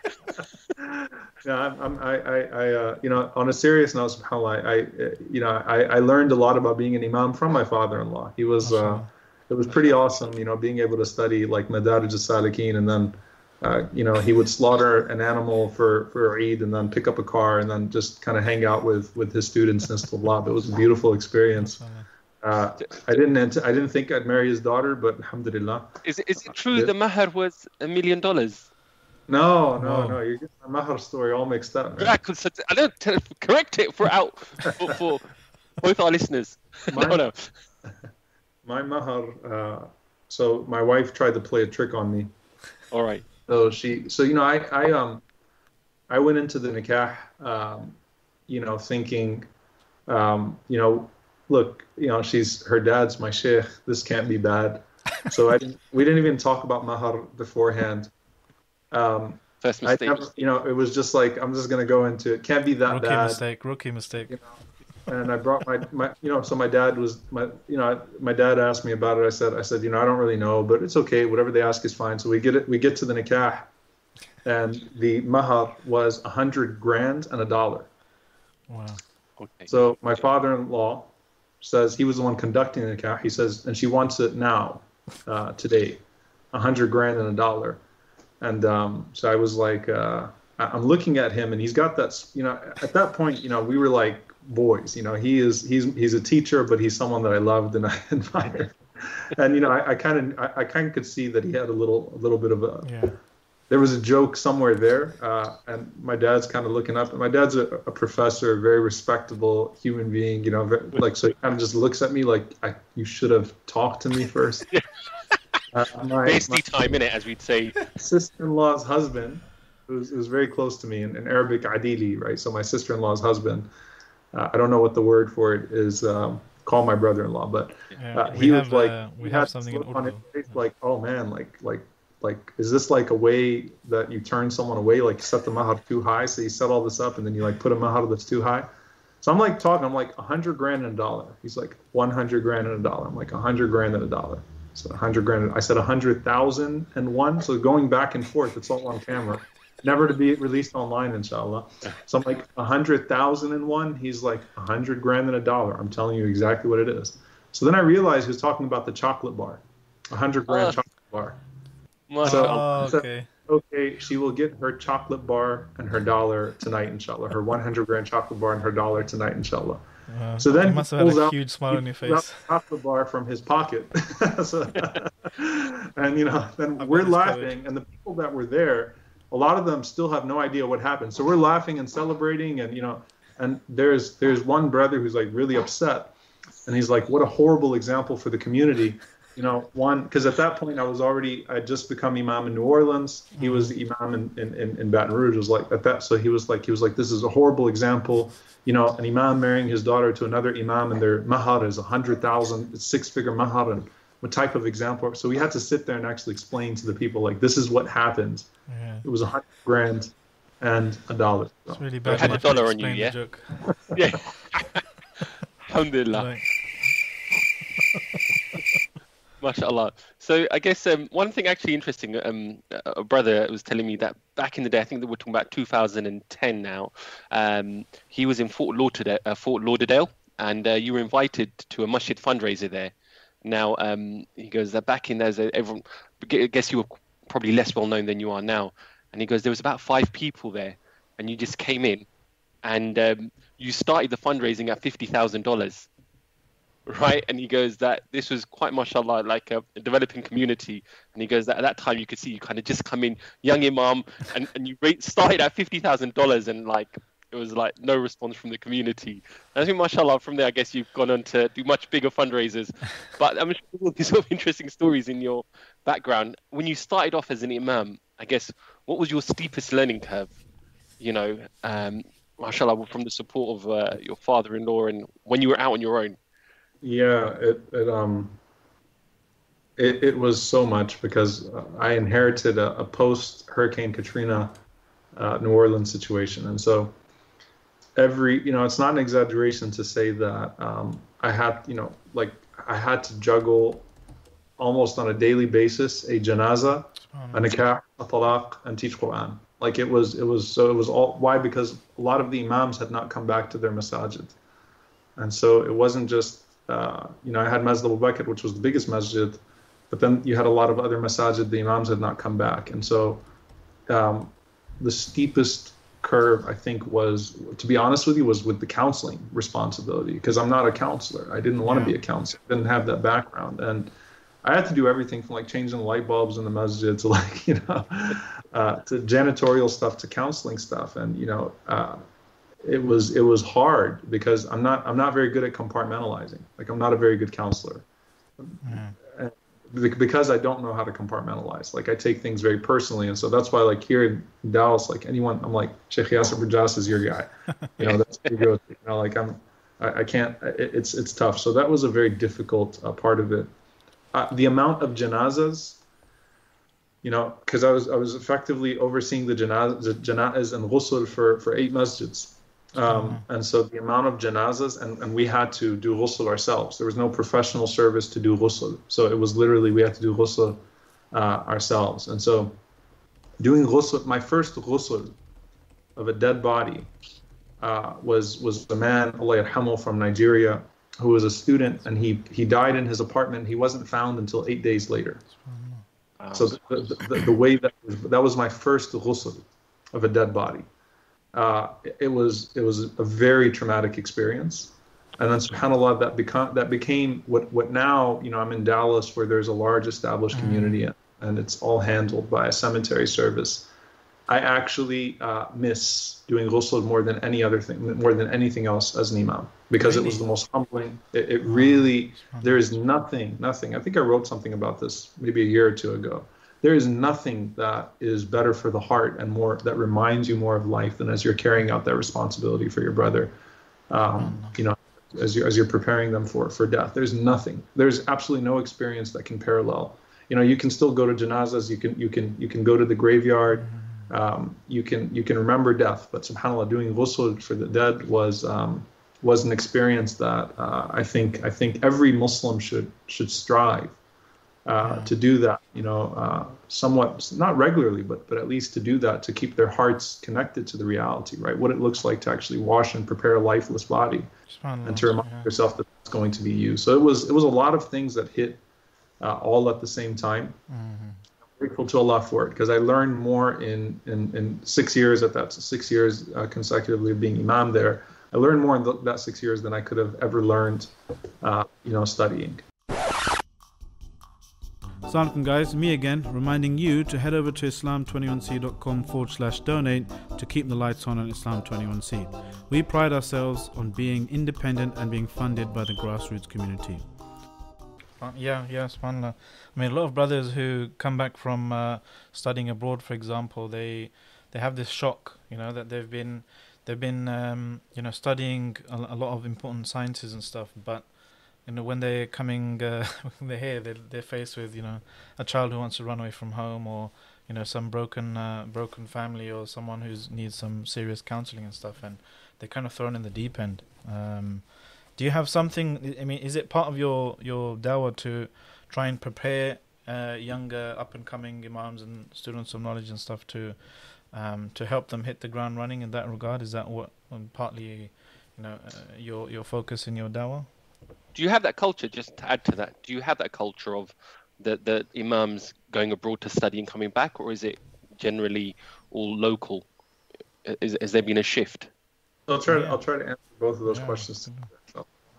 Yeah, I'm, I'm, I, I, I uh, you know, on a serious note, subhanAllah, I, uh, you know, I, I learned a lot about being an imam from my father-in-law. He was, uh, it was pretty awesome, you know, being able to study like Madarij al-Salikin and then, uh, you know, he would slaughter an animal for, for Eid and then pick up a car and then just kind of hang out with, with his students and stuff. It was a beautiful experience. Uh, I didn't, ant- I didn't think I'd marry his daughter, but alhamdulillah. Is it, is it true the mahar was a million dollars? No, no, Wow. no, You get getting my mahar story all mixed up. man. I could s- I don't t- correct it for out for, for both our listeners. no, no. My mahar, uh, so my wife tried to play a trick on me. All right. So she, so you know, I, I, um, I went into the nikah, um, you know, thinking, um, you know, look, you know, she's her dad's my sheikh. This can't be bad. So I didn't, we didn't even talk about mahar beforehand. Um, First I mistake. never, you know, it was just like I'm just gonna go into it. Can't be that Rookie bad. mistake. Rookie mistake. and I brought my, my you know so my dad was my you know my dad asked me about it I said I said you know I don't really know but it's okay whatever they ask is fine so we get it we get to the nikah and the mahar was a hundred grand and a dollar Wow. Okay. so my father-in-law says he was the one conducting the nikah he says and she wants it now uh, today a hundred grand and a dollar and um, so I was like uh, I'm looking at him and he's got that you know at that point you know we were like boys you know he is he's he's a teacher but he's someone that I loved and I admired and you know I kind of I, I kind of could see that he had a little a little bit of a Yeah. there was a joke somewhere there, uh, and my dad's kind of looking up. And my dad's a, a professor, a very respectable human being, you know, very, like so he kind of just looks at me like, I, "You should have talked to me first. Uh, my, Basically, time in it, as we'd say. sister-in-law's husband it was, very close to me in, in Arabic, adili, right? So my sister-in-law's husband. Uh, I don't know what the word for it is. Um, call my brother-in-law, but uh, we he have, was like, uh, we have something this in look on his Urdu. face, like, oh man, like, like, like, is this like a way that you turn someone away? Like, set the mahar too high, so you set all this up, and then you like put a mahar that's too high. So I'm like talking, I'm like a hundred grand and a dollar. He's like one hundred grand and a dollar. I'm like a hundred grand and a dollar. So hundred grand. I said a hundred thousand and one. So going back and forth, it's all on camera. Never to be released online, inshallah. So I'm like a hundred thousand and one. He's like hundred grand and a dollar. I'm telling you exactly what it is. So then I realized he was talking about the chocolate bar, hundred grand Oh. chocolate bar. Mashallah. Oh, so- okay. Okay, she will get her chocolate bar and her dollar tonight, inshallah. Her 100 grand chocolate bar and her dollar tonight, inshallah. Uh, So then he must have had a out- huge smile on your face. the bar from his pocket. so, and you know, then I've we're laughing, and the people that were there, a lot of them still have no idea what happened. So we're laughing and celebrating, and you know, and there's there's one brother who's like really upset, and he's like, "What a horrible example for the community." You know, one because at that point I was already I just become imam in New Orleans. He was the imam in, in, in, in Baton Rouge. It was like at that, so he was like he was like this is a horrible example. You know, an imam marrying his daughter to another imam and their mahar is a hundred thousand, six figure mahar, and what type of example? So we had to sit there and actually explain to the people like this is what happened. Yeah. It was a hundred grand and a dollar. So, It's really bad. I had you the have to dollar on you, yeah? joke. Yeah. Alhamdulillah. Like, MashaAllah. So I guess um, one thing actually interesting, um, a brother was telling me that back in the day, I think that we're talking about 2010 now, um, he was in Fort Lauderdale, uh, Fort Lauderdale and uh, you were invited to a masjid fundraiser there. Now, um, he goes that back in those, uh, everyone, I guess you were probably less well known than you are now. And he goes, there was about five people there and you just came in and um, you started the fundraising at $50,000 right? And he goes that this was quite mashallah like a, developing community. And he goes that at that time you could see you kind of just come in young imam and, and you rate, started at fifty thousand dollars and like it was like no response from the community. And I think mashallah from there I guess you've gone on to do much bigger fundraisers. But I'm sure there'll be sort of interesting stories in your background. When you started off as an imam, I guess what was your steepest learning curve? You know, um, mashallah from the support of uh, your father-in-law and when you were out on your own. Yeah, it, it um it, it was so much because I inherited a, a post Hurricane Katrina uh, New Orleans situation, and so every you know it's not an exaggeration to say that um, I had you know like I had to juggle almost on a daily basis a janaza, a nikah, a talaq, and teach Quran. Like it was it was so it was all why? Because a lot of the imams had not come back to their masajid, and so it wasn't just uh, you know, I had Masjid al-Bakr, which was the biggest masjid, but then you had a lot of other masajid, the imams had not come back. And so um, the steepest curve, I think, was, to be honest with you, was with the counseling responsibility, because I'm not a counselor. I didn't want to Yeah. be a counselor, I didn't have that background. And I had to do everything from like changing the light bulbs in the masjid to like, you know, uh, to janitorial stuff to counseling stuff. And, you know, uh, it was it was hard because I'm not I'm not very good at compartmentalizing. Like I'm not a very good counselor. Be- because I don't know how to compartmentalize. Like I take things very personally, and so that's why like here in Dallas, like anyone, I'm like Sheikh Yasser Birjas is your guy. You know that's go. You know, like I'm I, I can't. It, it's it's tough. So that was a very difficult uh, part of it. Uh, the amount of janazas you know, because I was I was effectively overseeing the janaz, the janaz and ghusl for for eight masjids, um, and so the amount of janazas and, and we had to do ghusl ourselves. There was no professional service to do ghusl, so it was literally we had to do ghusl uh, ourselves. And so, doing ghusl, my first ghusl of a dead body uh, was was a man Allah yarhamu from Nigeria who was a student and he he died in his apartment. He wasn't found until eight days later. So the, the, the, the way that that was my first ghusl of a dead body. Uh, it, was it was a very traumatic experience, and then Subhanallah that become that became what what now you know I'm in Dallas where there's a large established community and, and it's all handled by a cemetery service. I actually uh, miss doing ghusl more than any other thing, more than anything else as an imam, because it was the most humbling. It, it really, there is nothing, nothing. I think I wrote something about this maybe a year or two ago. There is nothing that is better for the heart and more that reminds you more of life than as you're carrying out that responsibility for your brother. Um, you know, as you as you're preparing them for for death. There's nothing. There's absolutely no experience that can parallel. You know, you can still go to janazas. You can you can you can go to the graveyard. Um, you can you can remember death. But subhanallah, doing ghusl for the dead was um, was an experience that uh, I think I think every Muslim should should strive uh, to do that. You know, uh, somewhat not regularly, but but at least to do that to keep their hearts connected to the reality, right? What it looks like to actually wash and prepare a lifeless body, and to remind yeah. yourself that it's going to be you. So it was it was a lot of things that hit uh, all at the same time. Mhm. Grateful to Allah for it because I learned more in, in, in six years at that six years uh, consecutively of being imam there. I learned more in th- that six years than I could have ever learned, uh, you know, studying. Assalamu alaikum guys, me again, reminding you to head over to islam21c.com forward slash donate to keep the lights on on Islam 21c. We pride ourselves on being independent and being funded by the grassroots community. Uh, yeah, yeah, subhanAllah. I mean, a lot of brothers who come back from uh, studying abroad, for example, they they have this shock, you know, that they've been they've been um, you know studying a, a lot of important sciences and stuff, but you know when they're coming uh, they're here they're, they're faced with you know a child who wants to run away from home or you know some broken uh, broken family or someone who needs some serious counseling and stuff. And they're kind of thrown in the deep end. Um, do you have something i mean is it part of your your dawah to try and prepare uh, younger up and coming imams and students of knowledge and stuff to um, to help them hit the ground running in that regard? Is that what um, partly you know uh, your your focus in your dawah Do you have that culture? Just to add to that, do you have that culture of the the imams going abroad to study and coming back, or is it generally all local? Is, has there been a shift? I'll try. To, Yeah. I'll try to answer both of those Yeah, questions.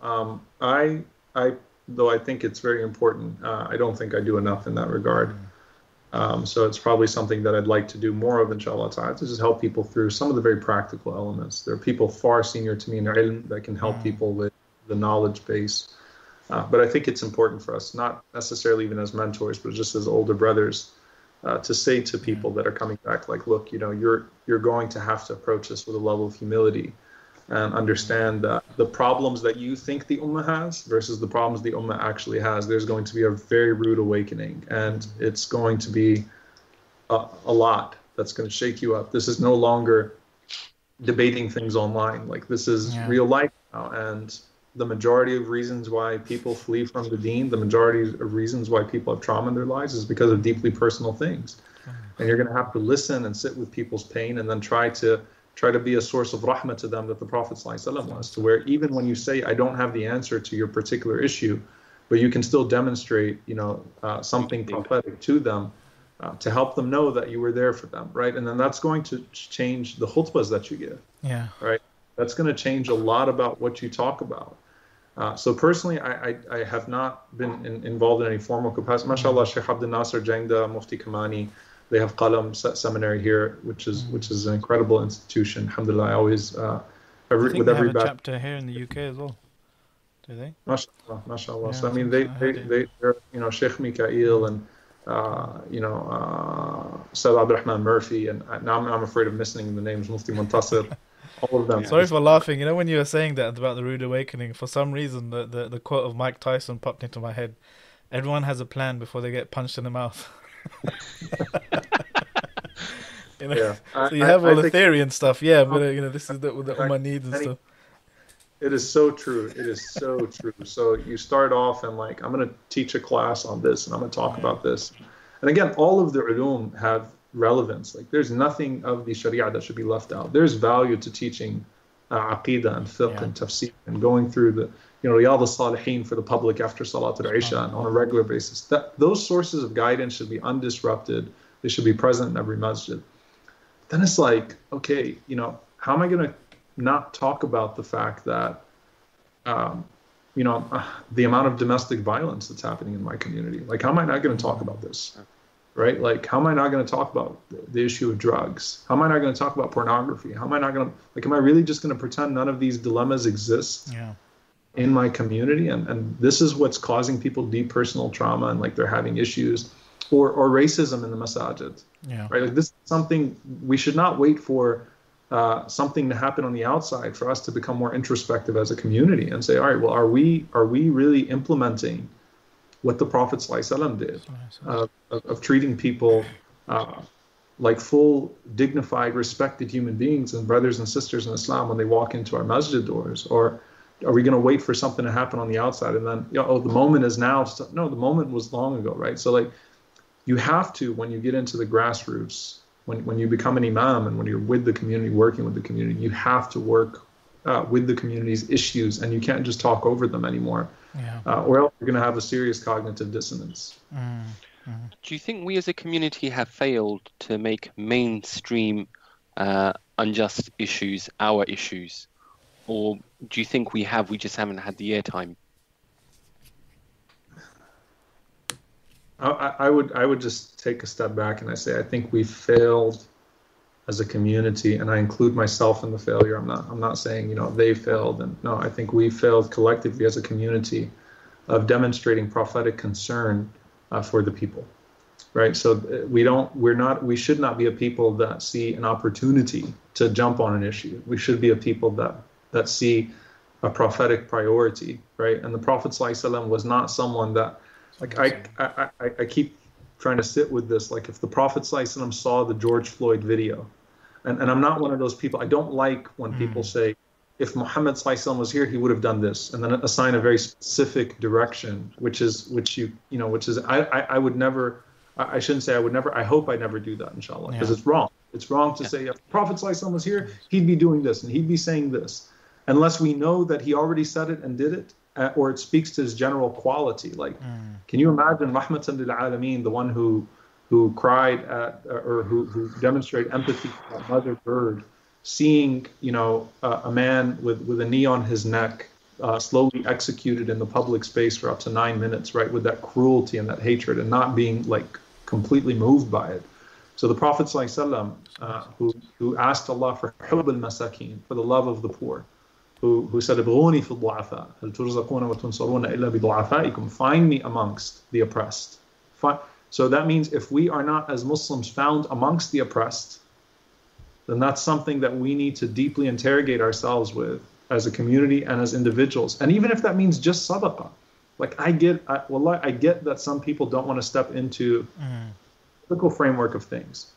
Um, I, I, though I think it's very important. Uh, I don't think I do enough in that regard. Um, so it's probably something that I'd like to do more of, inshallah ta'ala, to just help people through some of the very practical elements. There are people far senior to me in ilm that can help Mm. people with the knowledge base. Uh, but I think it's important for us, not necessarily even as mentors, but just as older brothers, uh, to say to people that are coming back, like, look, you know, you're you're going to have to approach this with a level of humility and understand that the problems that you think the ummah has versus the problems the ummah actually has, there's going to be a very rude awakening, and it's going to be a, a lot that's going to shake you up. This is no longer debating things online. Like this is Yeah. real life now, and the majority of reasons why people flee from the deen, the majority of reasons why people have trauma in their lives is because of deeply personal things. And you're going to have to listen and sit with people's pain and then try to try to be a source of rahmah to them that the Prophet ﷺ was, to where even when you say, I don't have the answer to your particular issue, but you can still demonstrate, you know, uh, something prophetic to them uh, to help them know that you were there for them, right? And then that's going to change the khutbahs that you give yeah right? That's going to change a lot about what you talk about. Uh, so personally, I, I, I have not been in, involved in any formal capacity. MashaAllah, Sheikh Abdul Nasser Jangda, Mufti Kamani, they have Qalam seminary here, which is which is an incredible institution. Alhamdulillah, I always uh, I every, think with they every have a batch. chapter here in the UK as well do they MashaAllah, MashaAllah. Yeah, so I I mean, they they, they they're you know, Sheikh Mikael and, uh, you know, uh, Sayyid Abdurrahman Murphy, and uh, now I'm, I'm afraid of missing the names, Mufti Muntasir, all of them. Sorry for laughing. You know, when you were saying that about the rude awakening, for some reason, the, the, the quote of Mike Tyson popped into my head. Everyone has a plan before they get punched in the mouth. you know, Yeah. I- so you I- have I all the theory and stuff. Yeah, but uh, you know, this is the, the Ummah needs and stuff. It is so true. It is so true. So you start off and like, I'm going to teach a class on this and I'm going to talk about this. And again, all of the ulum have relevance. Like there's nothing of the sharia that should be left out. There's value to teaching uh, aqidah and fiqh Yeah. and tafsir and going through the, you know, Riyadh al-Salihin for the public after Salat al-Isha and on a regular basis. That Those sources of guidance should be undisrupted. They should be present in every masjid. Then it's like, okay, you know, how am I going to not talk about the fact that um, you know uh, the amount of domestic violence that's happening in my community like how am i not going to talk about this right like how am i not going to talk about the, issue of drugs how am i not going to talk about pornography how am i not going to like am i really just going to pretend none of these dilemmas exist Yeah. in my community and, and this is what's causing people deep personal trauma and like they're having issues or or racism in the masajid Yeah. right? Like this is something we should not wait for uh, something to happen on the outside for us to become more introspective as a community and say, all right, well, are we are we really implementing what the Prophet ﷺ did uh, of, of treating people uh, like full, dignified, respected human beings and brothers and sisters in Islam when they walk into our masjid doors, or are we going to wait for something to happen on the outside and then, you know, oh, the moment is now? No, the moment was long ago, right? So like you have to when you get into the grassroots when, when you become an imam and when you're with the community working with the community you have to work uh, with the community's issues and you can't just talk over them anymore Yeah. uh, or else you're going to have a serious cognitive dissonance Mm. Do you think we as a community have failed to make mainstream uh, unjust issues our issues? Or do you think we have, we just haven't had the airtime? I, I I would I would just take a step back and I say I think we failed as a community and I include myself in the failure I'm not I'm not saying you know they failed and no I think we failed collectively as a community of demonstrating prophetic concern uh, for the people right? So uh, we don't we're not we should not be a people that see an opportunity to jump on an issue. We should be a people that that see a prophetic priority right? And the prophet ﷺ was not someone that like I, I I I keep trying to sit with this like if the prophet ﷺ saw the george floyd video and, and i'm not one of those people i don't like when people say if muhammad was here he would have done this and then assign a very specific direction which is which you you know which is i i, I would never I I shouldn't say I would never. I hope I never do that, inshallah, because Yeah. it's wrong. It's wrong to say if Prophet was here, he'd be doing this and he'd be saying this, unless we know that he already said it and did it, uh, or it speaks to his general quality. Like, can you imagine Rahmatan lil Alameen, the one who who cried at, or who, who demonstrated empathy for that mother bird, seeing you know uh, a man with with a knee on his neck uh, slowly executed in the public space for up to nine minutes right with that cruelty and that hatred and not being like completely moved by it. So the prophet ﷺ, uh, who who asked allah for hub al-masakin for the love of the poor who, who said "Ibghuni fi du'afa hal turzaquna wa tunsaruna illa bi find me amongst the oppressed. Find, so that means if we are not as muslims found amongst the oppressed then that's something that we need to deeply interrogate ourselves with as a community and as individuals. And even if that means just sadaqah, like I get, I, well, I get that some people don't want to step into mm. typical framework of things,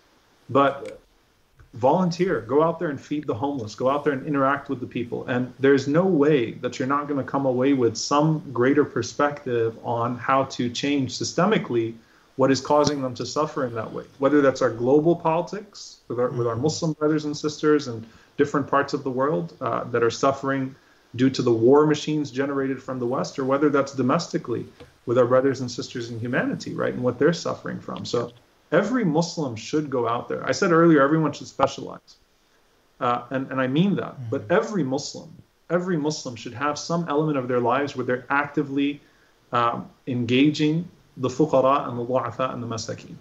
but volunteer, go out there and feed the homeless, go out there and interact with the people. And there's no way that you're not going to come away with some greater perspective on how to change systemically what is causing them to suffer in that way. Whether that's our global politics with our, with our Muslim brothers and sisters in different parts of the world uh, that are suffering due to the war machines generated from the West, or whether that's domestically with our brothers and sisters in humanity, right, and what they're suffering from. So every Muslim should go out there. I said earlier, everyone should specialize. Uh, and, and I mean that. But every Muslim, every Muslim should have some element of their lives where they're actively um, engaging the fuqara and the du'afa and the masakin.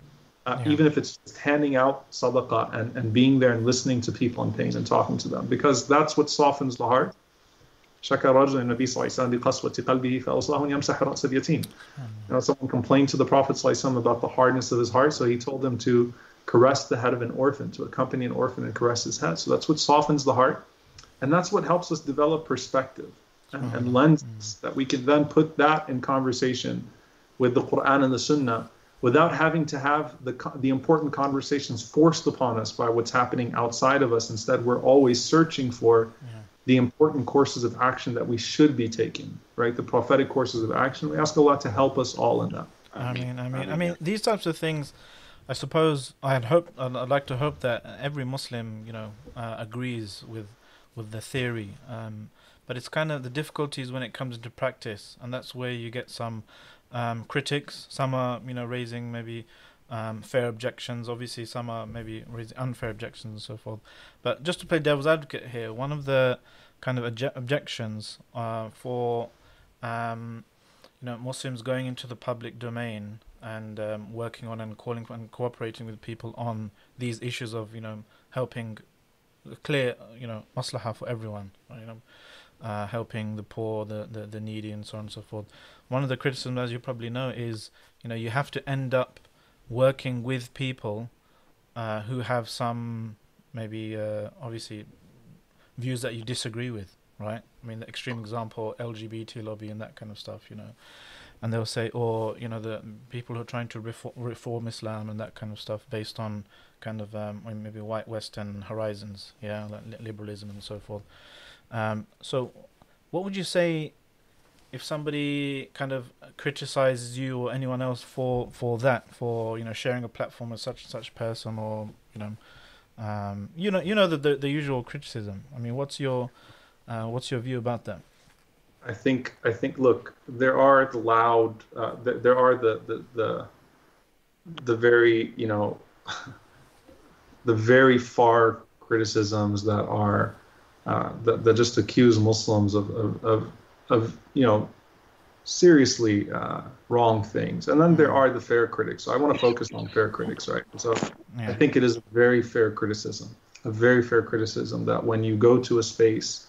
Uh, Yeah. Even if it's just handing out sadaqah and, and being there and listening to people in pain and talking to them, because that's what softens the heart. شكى رجل النبي صلى الله عليه وسلم بقسوة قلبه فأوصاه أن يمسح رأس اليتيم. You know, someone complained to the Prophet صلى الله عليه وسلم about the hardness of his heart, so he told him to caress the head of an orphan, to accompany an orphan and caress his head. So that's what softens the heart, and that's what helps us develop perspective and, and lenses that we can then put that in conversation with the Quran and the Sunnah without having to have the the important conversations forced upon us by what's happening outside of us. Instead, we're always searching for the important courses of action that we should be taking, right? The prophetic courses of action. We ask Allah to help us all in that. I mean, I mean, I mean, these types of things. I suppose I'd hope. I'd, I'd like to hope that every Muslim, you know, uh, agrees with with the theory. Um, but it's kind of the difficulties when it comes into practice, and that's where you get some um, critics. Some are, you know, raising maybe um, fair objections. Obviously, some are maybe raising unfair objections and so forth. But just to play devil's advocate here, one of the kind of obje- objections uh, for um, you know Muslims going into the public domain and um, working on and calling and cooperating with people on these issues of you know helping clear you know maslaha for everyone you know uh, helping the poor the, the the needy and so on and so forth one of the criticisms as you probably know is you know you have to end up working with people uh, who have some maybe uh, obviously views that you disagree with, right? I mean, the extreme example, LGBT lobby and that kind of stuff, you know. And they'll say, or you know, the people who are trying to reform, reform Islam and that kind of stuff based on kind of um, maybe white Western horizons, yeah, like liberalism and so forth. Um, so, what would you say if somebody kind of criticizes you or anyone else for for that, for you know sharing a platform with such and such person, or you know, um, you know, you know the, the, the usual criticism. I mean, what's your uh, what's your view about that? I think I think look, there are the loud, uh, th- there are the, the the the very you know the very far criticisms that are uh, that, that just accuse Muslims of, of, of, of you know seriously uh, wrong things, and then there are the fair critics. So I want to focus on fair critics, right? So Yeah. I think it is a very fair criticism, a very fair criticism that when you go to a space,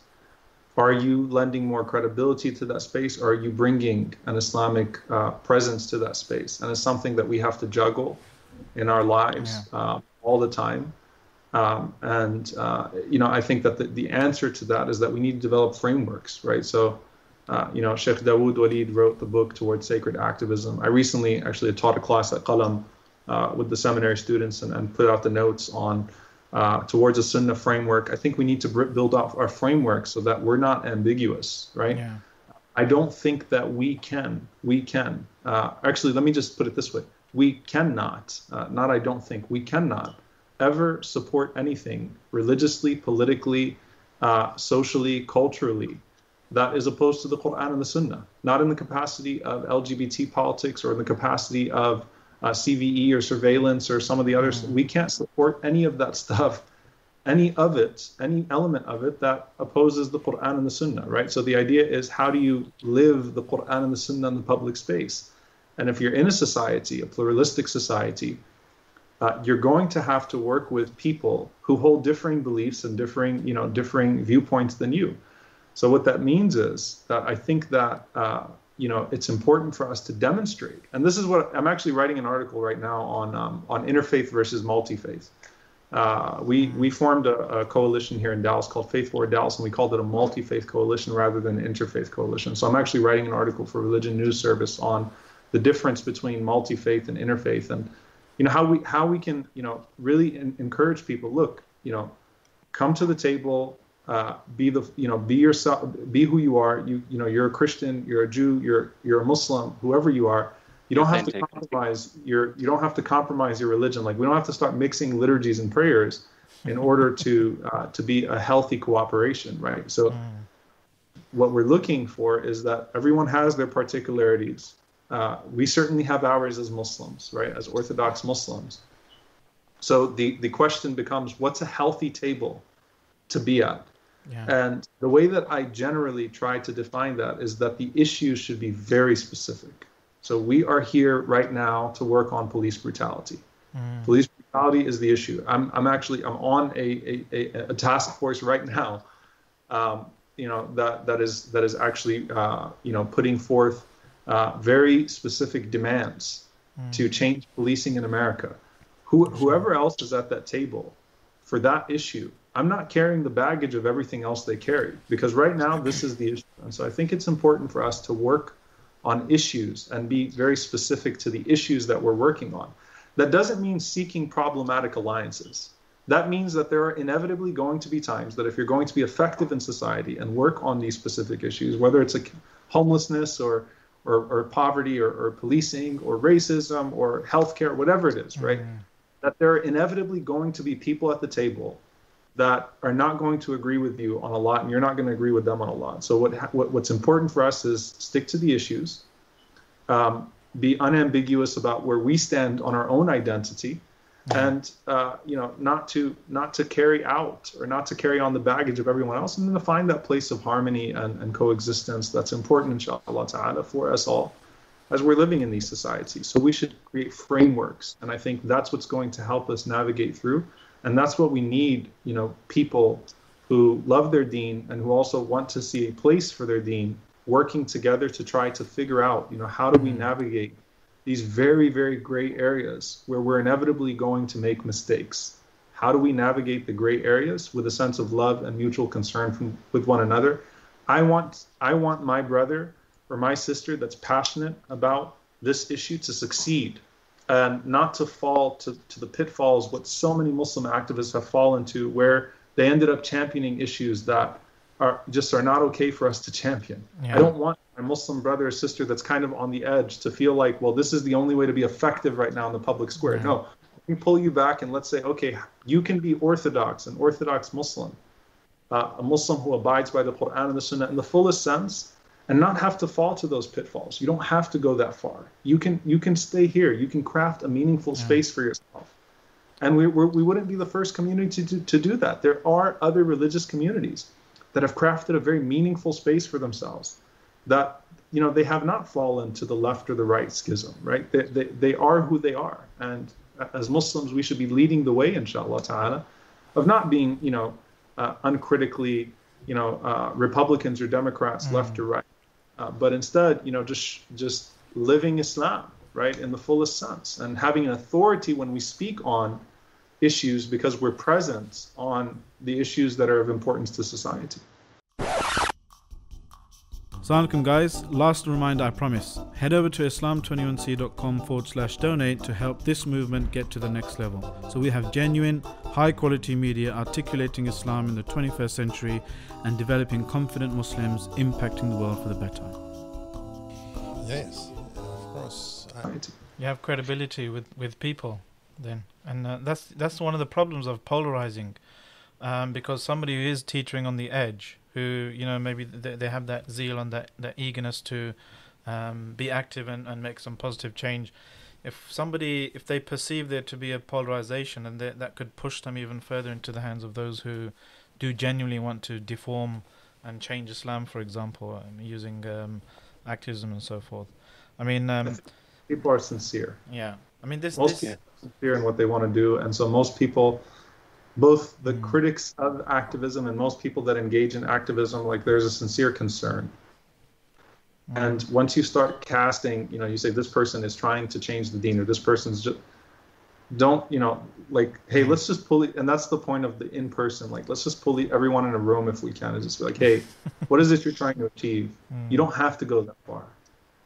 are you lending more credibility to that space, or are you bringing an Islamic uh, presence to that space? And it's something that we have to juggle in our lives uh, all the time. Um, and uh, you know, I think that the, the answer to that is that we need to develop frameworks, right? So, uh, you know, Sheikh Dawood Walid wrote the book Towards Sacred Activism. I recently actually taught a class at Qalam uh, with the seminary students and, and put out the notes on uh, towards a Sunnah framework. I think we need to build out our framework so that we're not ambiguous, right? Yeah. I don't think that we can. We can. Uh, actually, let me just put it this way: we cannot. Uh, not I don't think we cannot ever support anything religiously, politically, uh, socially, culturally that is opposed to the Quran and the Sunnah. Not in the capacity of LGBT politics or in the capacity of uh, CVE or surveillance or some of the others. We can't support any of that stuff any of it, any element of it that opposes the Quran and the Sunnah, right? So the idea is how do you live the Quran and the Sunnah in the public space? And if you're in a society, a pluralistic society, uh, you're going to have to work with people who hold differing beliefs and differing, you know, differing viewpoints than you. So what that means is that I think that uh, you know it's important for us to demonstrate, and this is what I'm actually writing an article right now on um, on interfaith versus multi-faith. Uh, we we formed a, a, coalition here in Dallas called Faith Forward Dallas, and we called it a multi-faith coalition rather than an interfaith coalition. So I'm actually writing an article for Religion News Service on the difference between multi-faith and interfaith, and you know how we how we can you know really in, encourage people. Look, you know, come to the table, uh, be the you know be yourself, be who you are. You you know you're a Christian, you're a Jew, you're you're a Muslim, whoever you are. You don't have to compromise your you don't have to compromise your religion. Like we don't have to start mixing liturgies and prayers in order to uh, to be a healthy cooperation, right? So Mm. what we're looking for is that everyone has their particularities. Uh, we certainly have ours as Muslims, right? As Orthodox Muslims. So the the question becomes, what's a healthy table to be at? Yeah. And the way that I generally try to define that is that the issues should be very specific. So we are here right now to work on police brutality. Mm. Police brutality is the issue. I'm, I'm actually I'm on a, a, a task force right now, um, you know that that is that is actually uh, you know putting forth uh, very specific demands Mm. to change policing in America. Who, whoever else is at that table for that issue, I'm not carrying the baggage of everything else they carry because right now this is the issue. And so I think it's important for us to work on issues and be very specific to the issues that we're working on. That doesn't mean seeking problematic alliances. That means that there are inevitably going to be times that if you're going to be effective in society and work on these specific issues, whether it's a homelessness or or, or poverty or, or policing or racism or healthcare, whatever it is, right? That there are inevitably going to be people at the table that are not going to agree with you on a lot, and you're not going to agree with them on a lot. So what, what what's important for us is stick to the issues, um, be unambiguous about where we stand on our own identity, and uh, you know not to not to carry out or not to carry on the baggage of everyone else, and then to find that place of harmony and, and coexistence that's important, inshallah ta'ala, for us all as we're living in these societies. So we should create frameworks, and I think that's what's going to help us navigate through, and that's what we need. You know, people who love their deen and who also want to see a place for their deen working together to try to figure out, you know, how do we navigate these very, very gray areas where we're inevitably going to make mistakes. How do we navigate the gray areas with a sense of love and mutual concern from, with one another? I want, I want my brother or my sister that's passionate about this issue to succeed and not to fall to, to the pitfalls what so many Muslim activists have fallen to, where they ended up championing issues that are just are not okay for us to champion. Yeah. I don't want my Muslim brother or sister that's kind of on the edge to feel like, well, this is the only way to be effective right now in the public square. No, we pull you back and let's say, okay, you can be Orthodox, an Orthodox Muslim, uh, a Muslim who abides by the Quran and the Sunnah in the fullest sense, and not have to fall to those pitfalls. You don't have to go that far. You can you can stay here. You can craft a meaningful space for yourself. And we we're, we wouldn't be the first community to, to do that. There are other religious communities that have crafted a very meaningful space for themselves. That you know they have not fallen to the left or the right schism. Right? They they, they are who they are. And as Muslims, we should be leading the way, inshallah ta'ala, of not being you know uh, uncritically you know uh, Republicans or Democrats, left or right uh, but instead, you know, just just living Islam, right, in the fullest sense, and having an authority when we speak on issues because we're present on the issues that are of importance to society. Assalamu alaikum guys, last reminder I promise. Head over to islam21c.com forward slash donate to help this movement get to the next level. So we have genuine, high quality media articulating Islam in the 21st century and developing confident Muslims impacting the world for the better. Yes, of course. I, You have credibility with, with people then. And uh, that's that's one of the problems of polarizing. Um, because somebody who is teetering on the edge, who you know maybe they, they have that zeal and that, that eagerness to um, be active and, and make some positive change. If somebody, if they perceive there to be a polarization, and that that could push them even further into the hands of those who do genuinely want to deform and change Islam, for example, um, using um, activism and so forth. I mean, um, People are sincere. yeah. I mean, this, Most this people are sincere in what they want to do, and so most people, both the Mm. critics of activism and most people that engage in activism, like there's a sincere concern. Mm. And once you start casting, you know, you say this person is trying to change the deen, or this person's just don't, you know, like, hey, let's just pull it. And that's the point of the in person. Like, let's just pull the, everyone in a room if we can, and just be like, hey, what is it you're trying to achieve? You don't have to go that far.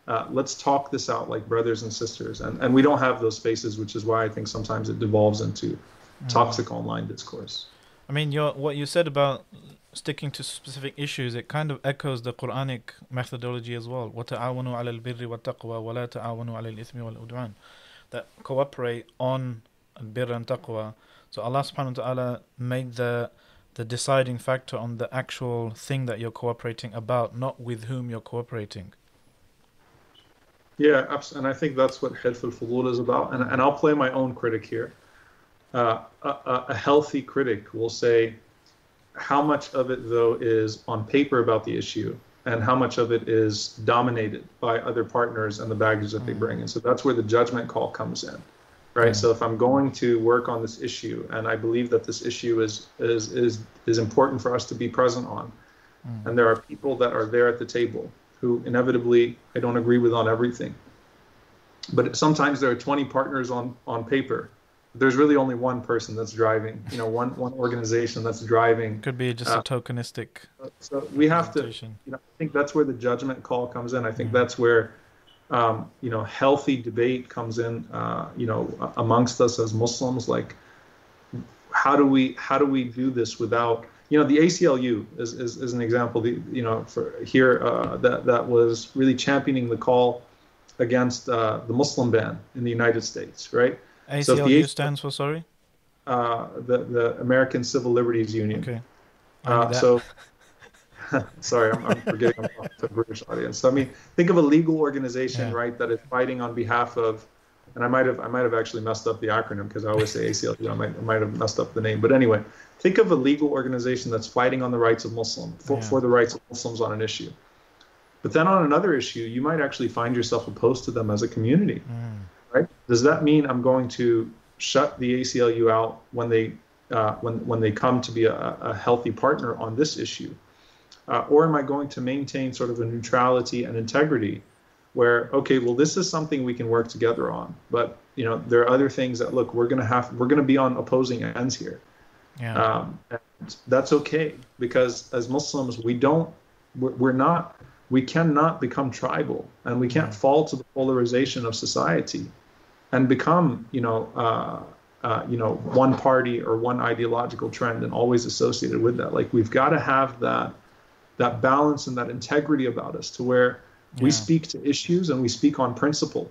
Uh, let's talk this out like brothers and sisters. And, and we don't have those spaces, which is why I think sometimes it devolves into toxic online discourse. I mean, your what you said about sticking to specific issues, it kind of echoes the Quranic methodology as well. وَتَعَاوَنُوا عَلَى الْبِرِّ وَالتَّقْوَى وَلَا تَعَاوَنُوا عَلَى الْإِثْمِ وَالْعُدْوَانِ That cooperate on birr and taqwa. So Allah subhanahu wa ta'ala made the the deciding factor on the actual thing that you're cooperating about, not with whom you're cooperating. Yeah, abs- and I think that's what Hilf al-Fudul is about. And, and I'll play my own critic here. Uh, a, a a healthy critic will say how much of it, though, is on paper about the issue and how much of it is dominated by other partners and the baggage that they mm. bring. And so that's where the judgment call comes in. Right. Mm. So if I'm going to work on this issue and I believe that this issue is is is is important for us to be present on, mm. and there are people that are there at the table who inevitably I don't agree with on everything. But sometimes there are 20 partners on on paper. There's really only one person that's driving. You know, one one organization that's driving. Could be just Uh, a tokenistic So we have to you know, I think that's where the judgment call comes in. I think that's where, um, you know, healthy debate comes in. Uh, you know, amongst us as Muslims, like, how do we how do we do this without, you know, the ACLU is is, is an example. The you know for here uh, that that was really championing the call against uh, the Muslim ban in the United States, right? So the ACLU stands for sorry. Uh, the the American Civil Liberties Union. Okay. Uh, so, sorry, I'm, I'm forgetting I'm the British audience. So, I mean, think of a legal organization, Yeah. right, that is fighting on behalf of, and I might have, I might have actually messed up the acronym because I always say ACLU. I might, I might have messed up the name, but anyway, think of a legal organization that's fighting on the rights of Muslim for, Yeah. for the rights of Muslims on an issue. But then on another issue, you might actually find yourself opposed to them as a community Mm. Right? Does that mean I'm going to shut the ACLU out when they uh, when when they come to be a, a healthy partner on this issue, uh, or am I going to maintain sort of a neutrality and integrity where okay, well, this is something we can work together on, but you know, there are other things that look, we're gonna have, we're gonna be on opposing ends here. Yeah. Um, and that's okay because as Muslims, we don't, we're, we're not, we cannot become tribal and we can't fall to the polarization of society and become, you know, uh, uh, you know, one party or one ideological trend and always associated with that. Like we've got to have that, that balance and that integrity about us to where we speak to issues and we speak on principle.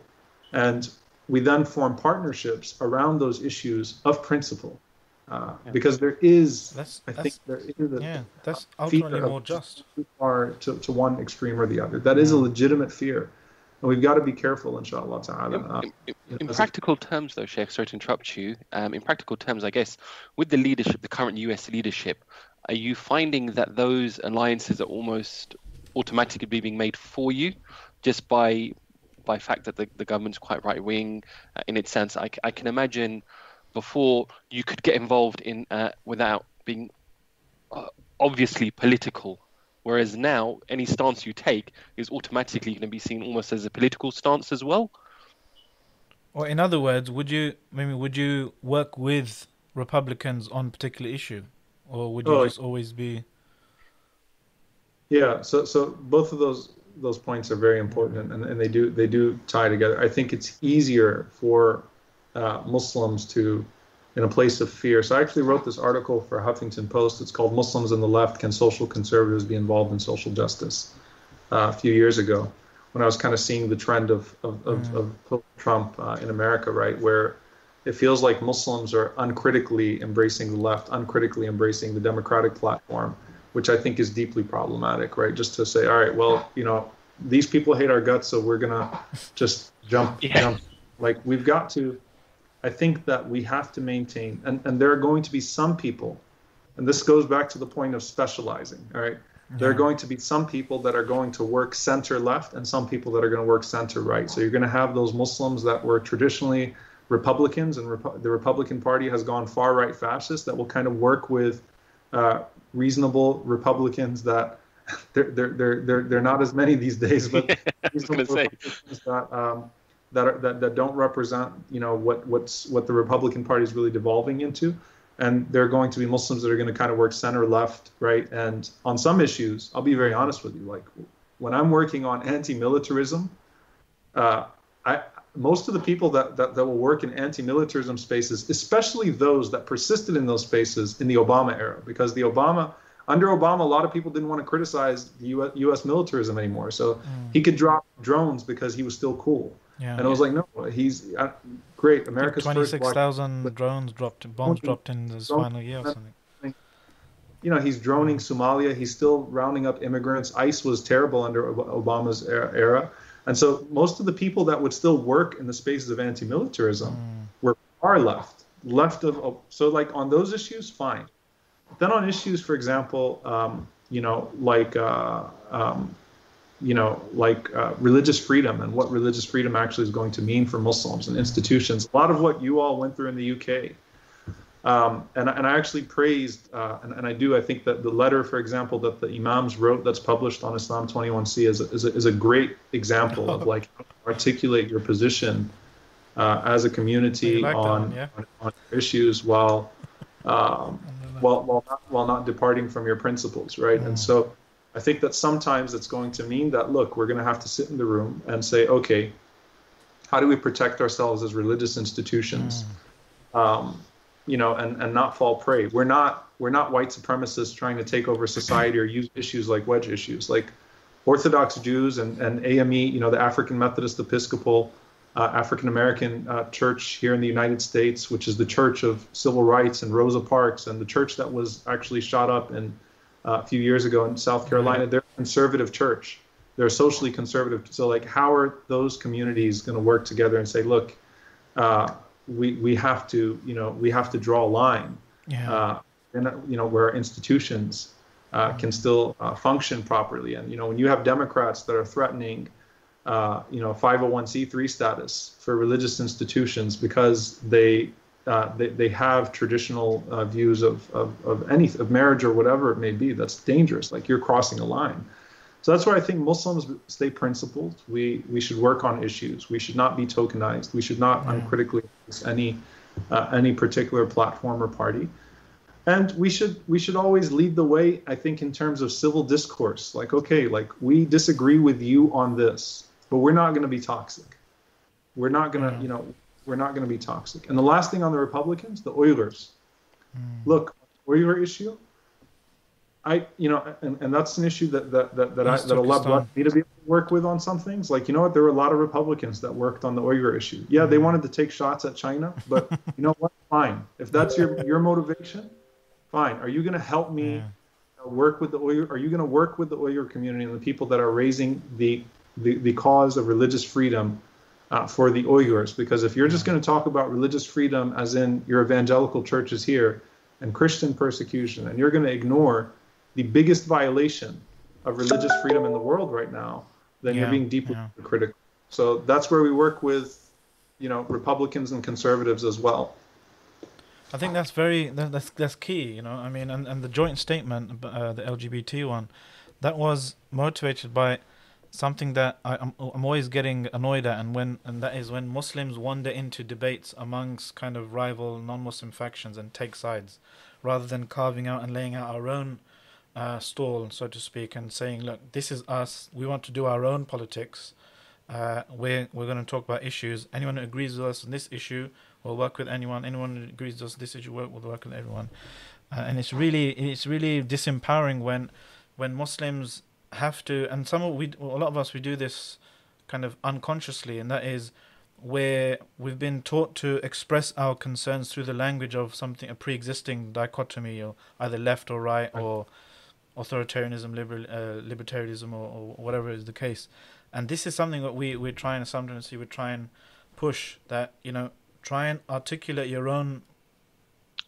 And we then form partnerships around those issues of principle uh, because there is That's, i that's think there is a yeah, that's ultimately more just. far to, to one extreme or the other. That is a legitimate fear and we've got to be careful inshallah ta'ala In, uh, in- in- in a- practical terms, though, Sheikh, sorry to interrupt you. Um, in practical terms, I guess, with the leadership, the current US leadership, are you finding that those alliances are almost automatically being made for you just by by fact that the, the government's quite right wing uh, in its sense? I, I can imagine before you could get involved in uh, without being uh, obviously political. Whereas now, any stance you take is automatically going to be seen almost as a political stance as well. Or in other words, would you maybe would you work with Republicans on particular issue, or would you Oh, just always be? Yeah, so so both of those those points are very important, and, and they do they do tie together. I think it's easier for uh, Muslims to, in a place of fear. So I actually wrote this article for Huffington Post. It's called "Muslims and the Left: Can Social Conservatives Be Involved in Social Justice?" Uh, a few years ago, when I was kind of seeing the trend of of, of, of Trump uh, in America, right, where it feels like Muslims are uncritically embracing the left, uncritically embracing the democratic platform, which I think is deeply problematic, right? Just to say, all right, well, you know, these people hate our guts, so we're gonna just jump, Yeah. jump. Like we've got to. I think that we have to maintain, and and there are going to be some people, and this goes back to the point of specializing. All right, there are going to be some people that are going to work center left, and some people that are going to work center right. So you're going to have those Muslims that were traditionally Republicans, and Repu- the Republican Party has gone far right fascist that will kind of work with uh, reasonable Republicans that they're, they're, they're, they're, they're not as many these days, but I was gonna say. That, um, that, are, that, that don't represent, you know, what, what's, what the Republican Party is really devolving into. And there are going to be Muslims that are going to kind of work center left, right? And on some issues, I'll be very honest with you, like when I'm working on anti-militarism, uh, I, most of the people that, that, that will work in anti-militarism spaces, especially those that persisted in those spaces in the Obama era, because the Obama, under Obama, a lot of people didn't want to criticize the US, US militarism anymore. So he could drop drones because he was still cool. Yeah. And I was like, no, he's uh, great. America's first Twenty-six drones dropped, bombs dropped in this final year or something. you know, he's droning Somalia. He's still rounding up immigrants. ICE was terrible under Obama's era-. And so most of the people that would still work in the spaces of anti-militarism were far left, left of, so like on those issues, fine. Then on issues, for example, um, you know, like, uh, um, you know, like uh, religious freedom and what religious freedom actually is going to mean for Muslims and institutions. A lot of what you all went through in the UK. Um, and, and I actually praised, uh, and, and I do, I think that the letter, for example, that the Imams wrote that's published on Islam 21C is a, is a, is a great example of like articulate your position uh, as a community like on, one, yeah? on, on issues while, um, while, while, not, while not departing from your principles, right? And so I think that sometimes it's going to mean that, look, we're going to have to sit in the room and say, okay, how do we protect ourselves as religious institutions? Um, you know, and, and not fall prey. We're not we're not white supremacists trying to take over society or use issues like wedge issues. Like Orthodox Jews and, and AME, you know, the African Methodist Episcopal uh, African American uh, church here in the United States, which is the church of civil rights and Rosa Parks, and the church that was actually shot up in uh, a few years ago in South Carolina. They're a conservative church. They're socially conservative. So, like, how are those communities going to work together and say, look, uh, we we have to, you know, we have to draw a line, Yeah. uh, and you know, where institutions uh, can still uh, function properly. And you know, when you have Democrats that are threatening, uh, you know, 501c3 status for religious institutions because they uh, they, they have traditional uh, views of, of, of any of marriage or whatever it may be that's dangerous like you're crossing a line So that's why I think Muslims stay principled. We we should work on issues. We should not be tokenized. We should not uncritically use any uh, any particular platform or party. And we should we should always lead the way. I think in terms of civil discourse. Like okay, like we disagree with you on this, but we're not going to be toxic. We're not going to you know we're not going to be toxic. And the last thing on the Republicans, the Uyghurs. Look, Uyghur issue. I, you know, and, and that's an issue that that that, that, I, that Allah Turkestan. blessed me to be able to work with on some things. Like, you know what? There were a lot of Republicans that worked on the Uyghur issue. Yeah, they wanted to take shots at China, but you know what? Fine. If that's your your motivation, fine. Are you going to help me uh, work with the Uyghur? Are you going to work with the Uyghur community and the people that are raising the the, the cause of religious freedom uh, for the Uyghurs? Because if you're just going to talk about religious freedom as in your evangelical churches here and Christian persecution, and you're going to ignore the biggest violation of religious freedom in the world right now, then you're being deeply yeah. critical. So that's where we work with, you know, Republicans and conservatives as well. I think that's very that's that's key. You know, I mean, and, and the joint statement, uh, the LGBT one, that was motivated by something that I, I'm I'm always getting annoyed at, and when and that is when Muslims wander into debates amongst kind of rival non-Muslim factions and take sides, rather than carving out and laying out our own uh, stall, so to speak, and saying, look, this is us. We want to do our own politics. Uh, we're we're going to talk about issues. Anyone who agrees with us on this issue will work with anyone. Anyone who agrees with us on this issue will will work with everyone. Uh, and it's really it's really disempowering when when Muslims have to and some of we a lot of us we do this kind of unconsciously, and that is where we've been taught to express our concerns through the language of something a pre-existing dichotomy or either left or right or authoritarianism, liberal, uh, libertarianism, or, or whatever is the case. And this is something that we we're trying sometimes we try and push that you know try and articulate your own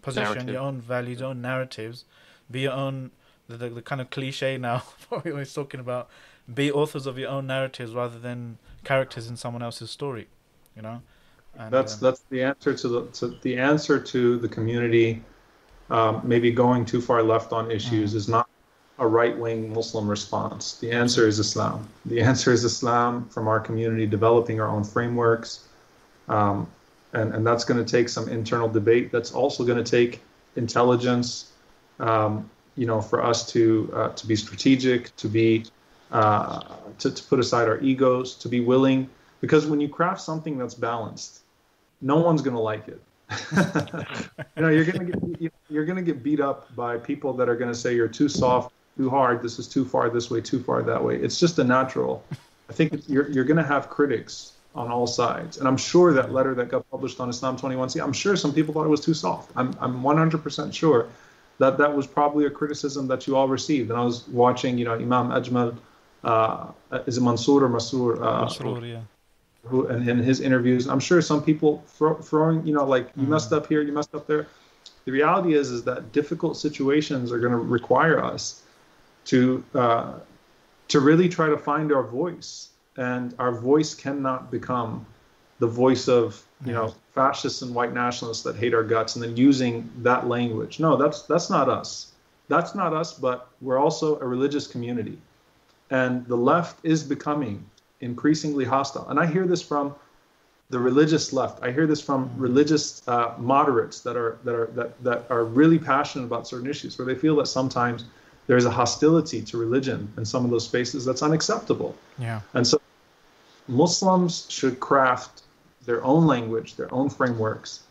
position, Narrative. your own values, your own narratives, be your own the, the, the kind of cliche now what we're always talking about. Be authors of your own narratives rather than characters in someone else's story. You know. And, that's um, that's the answer to the to the answer to the community um, maybe going too far left on issues is not a right wing Muslim response. The answer is Islam. The answer is Islam from our community developing our own frameworks, um, and and that's going to take some internal debate. That's also going to take intelligence. Um, you know, for us to uh, to be strategic, to be uh, to, to put aside our egos, to be willing, because when you craft something that's balanced, no one's going to like it. you know, you're going to get you're going to get beat up by people that are going to say you're too soft, too hard. This is too far this way, too far that way. It's just a natural. I think you're you're going to have critics on all sides, and I'm sure that letter that got published on Islam 21C, I'm sure some people thought it was too soft. I'm I'm 100% sure that that was probably a criticism that you all received. And I was watching, you know, Imam Ajmal, uh, is it Mansour or Masroor? Uh, yeah. who and in his interviews i'm sure some people throw, throwing you know like you messed up here you messed up there the reality is is that difficult situations are going to require us to uh, to really try to find our voice and our voice cannot become the voice of you know fascists and white nationalists that hate our guts and then using that language no that's that's not us that's not us but we're also a religious community and the left is becoming increasingly hostile. And I hear this from the religious left. I hear this from religious uh, moderates that are that are that, that are really passionate about certain issues, where they feel that sometimes there's a hostility to religion in some of those spaces that's unacceptable. Yeah. And so Muslims should craft their own language, their own frameworks.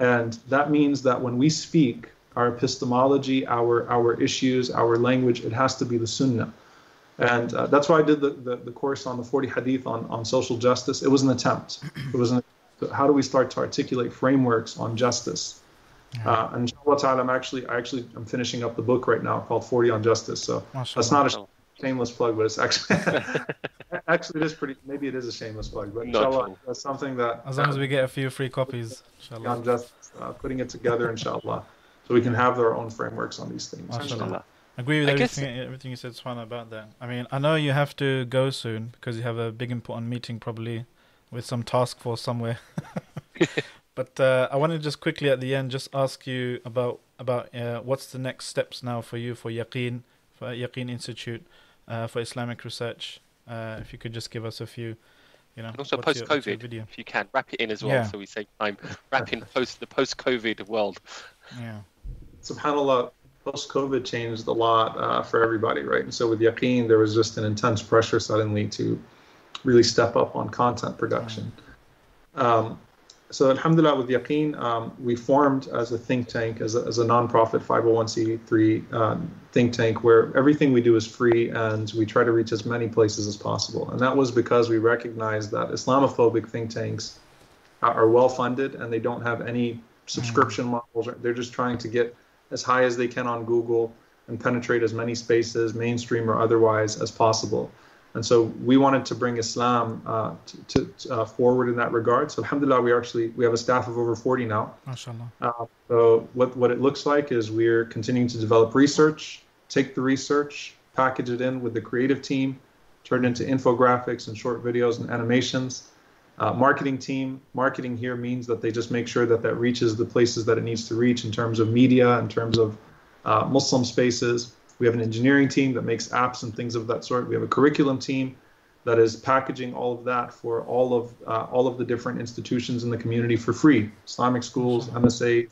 And that means that when we speak, our epistemology, our our issues, our language, it has to be the sunnah. And uh, that's why I did the, the, the course on the 40 hadith on, on social justice. It was an attempt. It was an how do we start to articulate frameworks on justice? Uh, and inshallah ta'ala, I'm actually, I actually, I'm finishing up the book right now called 40 on Justice. So that's not a shameless plug, but it's actually, actually it is pretty, maybe it is a shameless plug, but Not inshallah, at that's something that As long as we get a few free copies, inshallah. on justice, uh, putting it together, inshallah, so we can have our own frameworks on these things. Mashallah. Agree with I guess- everything everything you said, Swana, about that. I mean, I know you have to go soon because you have a big important meeting probably with some task force somewhere. but uh, I want to just quickly at the end just ask you about about uh, what's the next steps now for you for Yaqeen for Yaqeen Institute. Uh, for Islamic research. Uh, if you could just give us a few, you know, And also what's your- what's your post-COVID, if you can, wrap it in as well, Yeah. so we save time. Wrap in post the post-COVID world. Yeah. subhanallah post covid changed a lot uh, for everybody right and so with yaqeen there was just an intense pressure suddenly to really step up on content production um, so alhamdulillah with yaqeen um, we formed as a think tank as a, as a non-profit 501c3 um, think tank where everything we do is free and we try to reach as many places as possible. And that was because we recognize that islamophobic think tanks are are well funded and they don't have any subscription models. They're just trying to get as high as they can on Google and penetrate as many spaces, mainstream or otherwise, as possible. And so we wanted to bring Islam uh, to, to uh, forward in that regard. So alhamdulillah, we actually we have a staff of over 40 now. MashaAllah. Uh, so what what it looks like is we're continuing to develop research, take the research, package it in with the creative team, turn it into infographics and short videos and animations. Uh, marketing team, marketing here means that they just make sure that that reaches the places that it needs to reach in terms of media, in terms of uh, Muslim spaces. We have an engineering team that makes apps and things of that sort. We have a curriculum team that is packaging all of that for all of uh, all of the different institutions in the community for free. Islamic schools, MSA,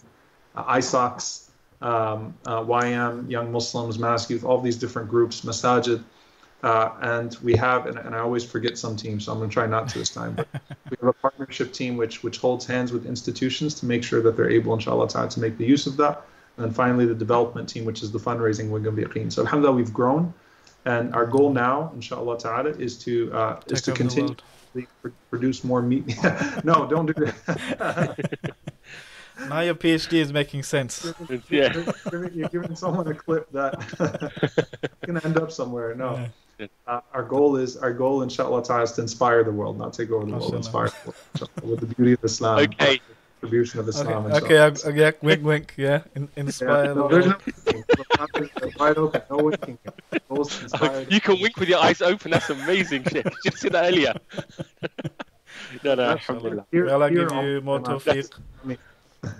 uh, ISOCs, um, uh, YM, Young Muslims, MAS Youth, all these different groups, Masajid. Uh, and we have, and, and I always forget some teams, so I'm going to try not to this time. But we have a partnership team which which holds hands with institutions to make sure that they're able, inshallah, to make the use of that. And then finally, the development team, which is the fundraising wing of Yaqeen. So, alhamdulillah, we've grown. And our goal now, inshallah ta'ala, is to uh, is Take to over the continue world. to produce more meat. no, don't do that. Now your PhD is making sense. Yeah. You're giving, someone a clip that going to end up somewhere. No. Uh, our goal is our goal, inshallah, ta'ala, is to inspire the world, not take over the world. Inspire the world with the beauty of Islam. Okay. Contribution of Islam. Okay, okay, I, I, yeah, wink, wink, yeah, in, inspire Yeah, the no, there's world. no wide open, no winking. Goals You can wink with your eyes open. That's amazing. Sheikh. Did you see that earlier? no, no, alhamdulillah. Here- May Allah give you more on- tawfiq.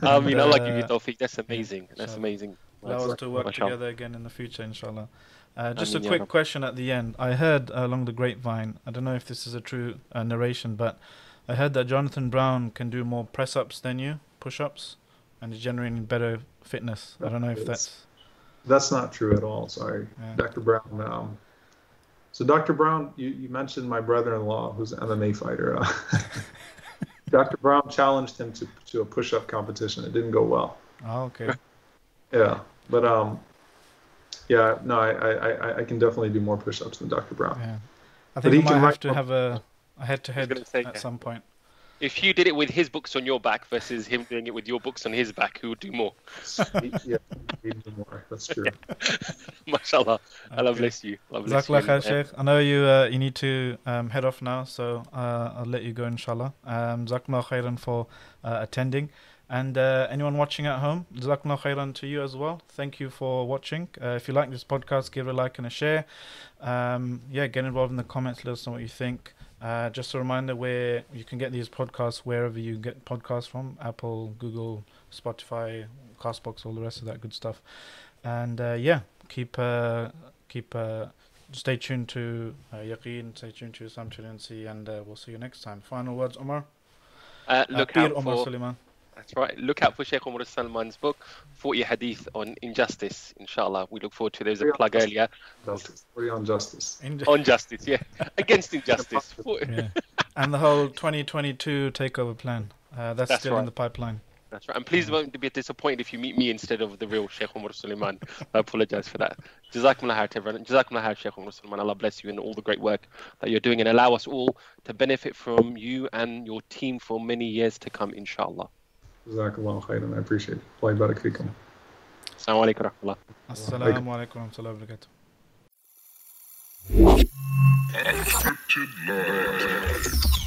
I mean, Allah give you Uh, tawfiq. That's amazing. That's amazing. Allow us to work together again in the future, inshallah. Uh, just a Ameen, ya quick Rabb. question at the end. I heard uh, along the grapevine, I don't know if this is a true uh, narration, but I heard that Jonathan Brown can do more press ups than you, push ups, and is generating better fitness. I don't know if that's. That's not true at all. Sorry, Yeah. Dr. Brown. Um, so, Dr. Brown, you, you mentioned my brother-in-law, who's an MMA fighter. Uh, Dr. Brown challenged him to to a push-up competition. It didn't go well. Oh, okay. Yeah, but um, yeah, no, I I, I, I can definitely do more push-ups than Dr. Brown. Yeah. I But think he we might have to have a, a head to head gonna say, at yeah. some point. If you did it with his books on your back versus him doing it with your books on his back, who would do more? Yeah, he can do more. That's true. Mashallah. Allah Okay. bless you. Allah bless you. Jazakallah khair, And, Sheikh. I know you uh, you need to um, head off now, so uh, I'll let you go, inshallah. Um, Jazakallah khairan for uh, attending. And uh, anyone watching at home, Jazakallah khairan to you as well. Thank you for watching. Uh, if you like this podcast, give it a like and a share. Um, yeah, get involved in the comments. Let us know what you think. Uh, just a reminder where you can get these podcasts wherever you get podcasts from Apple, Google, Spotify, Castbox, all the rest of that good stuff. And uh, yeah, keep uh, keep uh, stay tuned to uh, Yaqeen, stay tuned to Islam 21C, and uh, we'll see you next time. Final words, Omar. uh, Uh, look Pir out Umar for Suleiman. That's right. Look out for Sheikh Umar Suleiman's book, 40 Hadith on Injustice, inshallah. We look forward to There's a plug earlier Justice. We're on justice. In- on justice, yeah. Against injustice. Yeah. and the whole 2022 takeover plan. Uh, that's, That's still in the pipeline. That's right. And please don't be disappointed if you meet me instead of the real Sheikh Umar Suleiman. I apologize for that. Jazakumullah khair to everyone. Jazakumullah khair, Sheikh Umar Suleiman. Allah bless you and all the great work that you're doing and allow us all to benefit from you and your team for many years to come, inshallah. Jazakallah khairan. I appreciate it. Allah barak fikum. Assalamu alaikum wa rahmatullah. Assalamu alaikum wa rahmatullahi wa barakatuh. Encrypted love.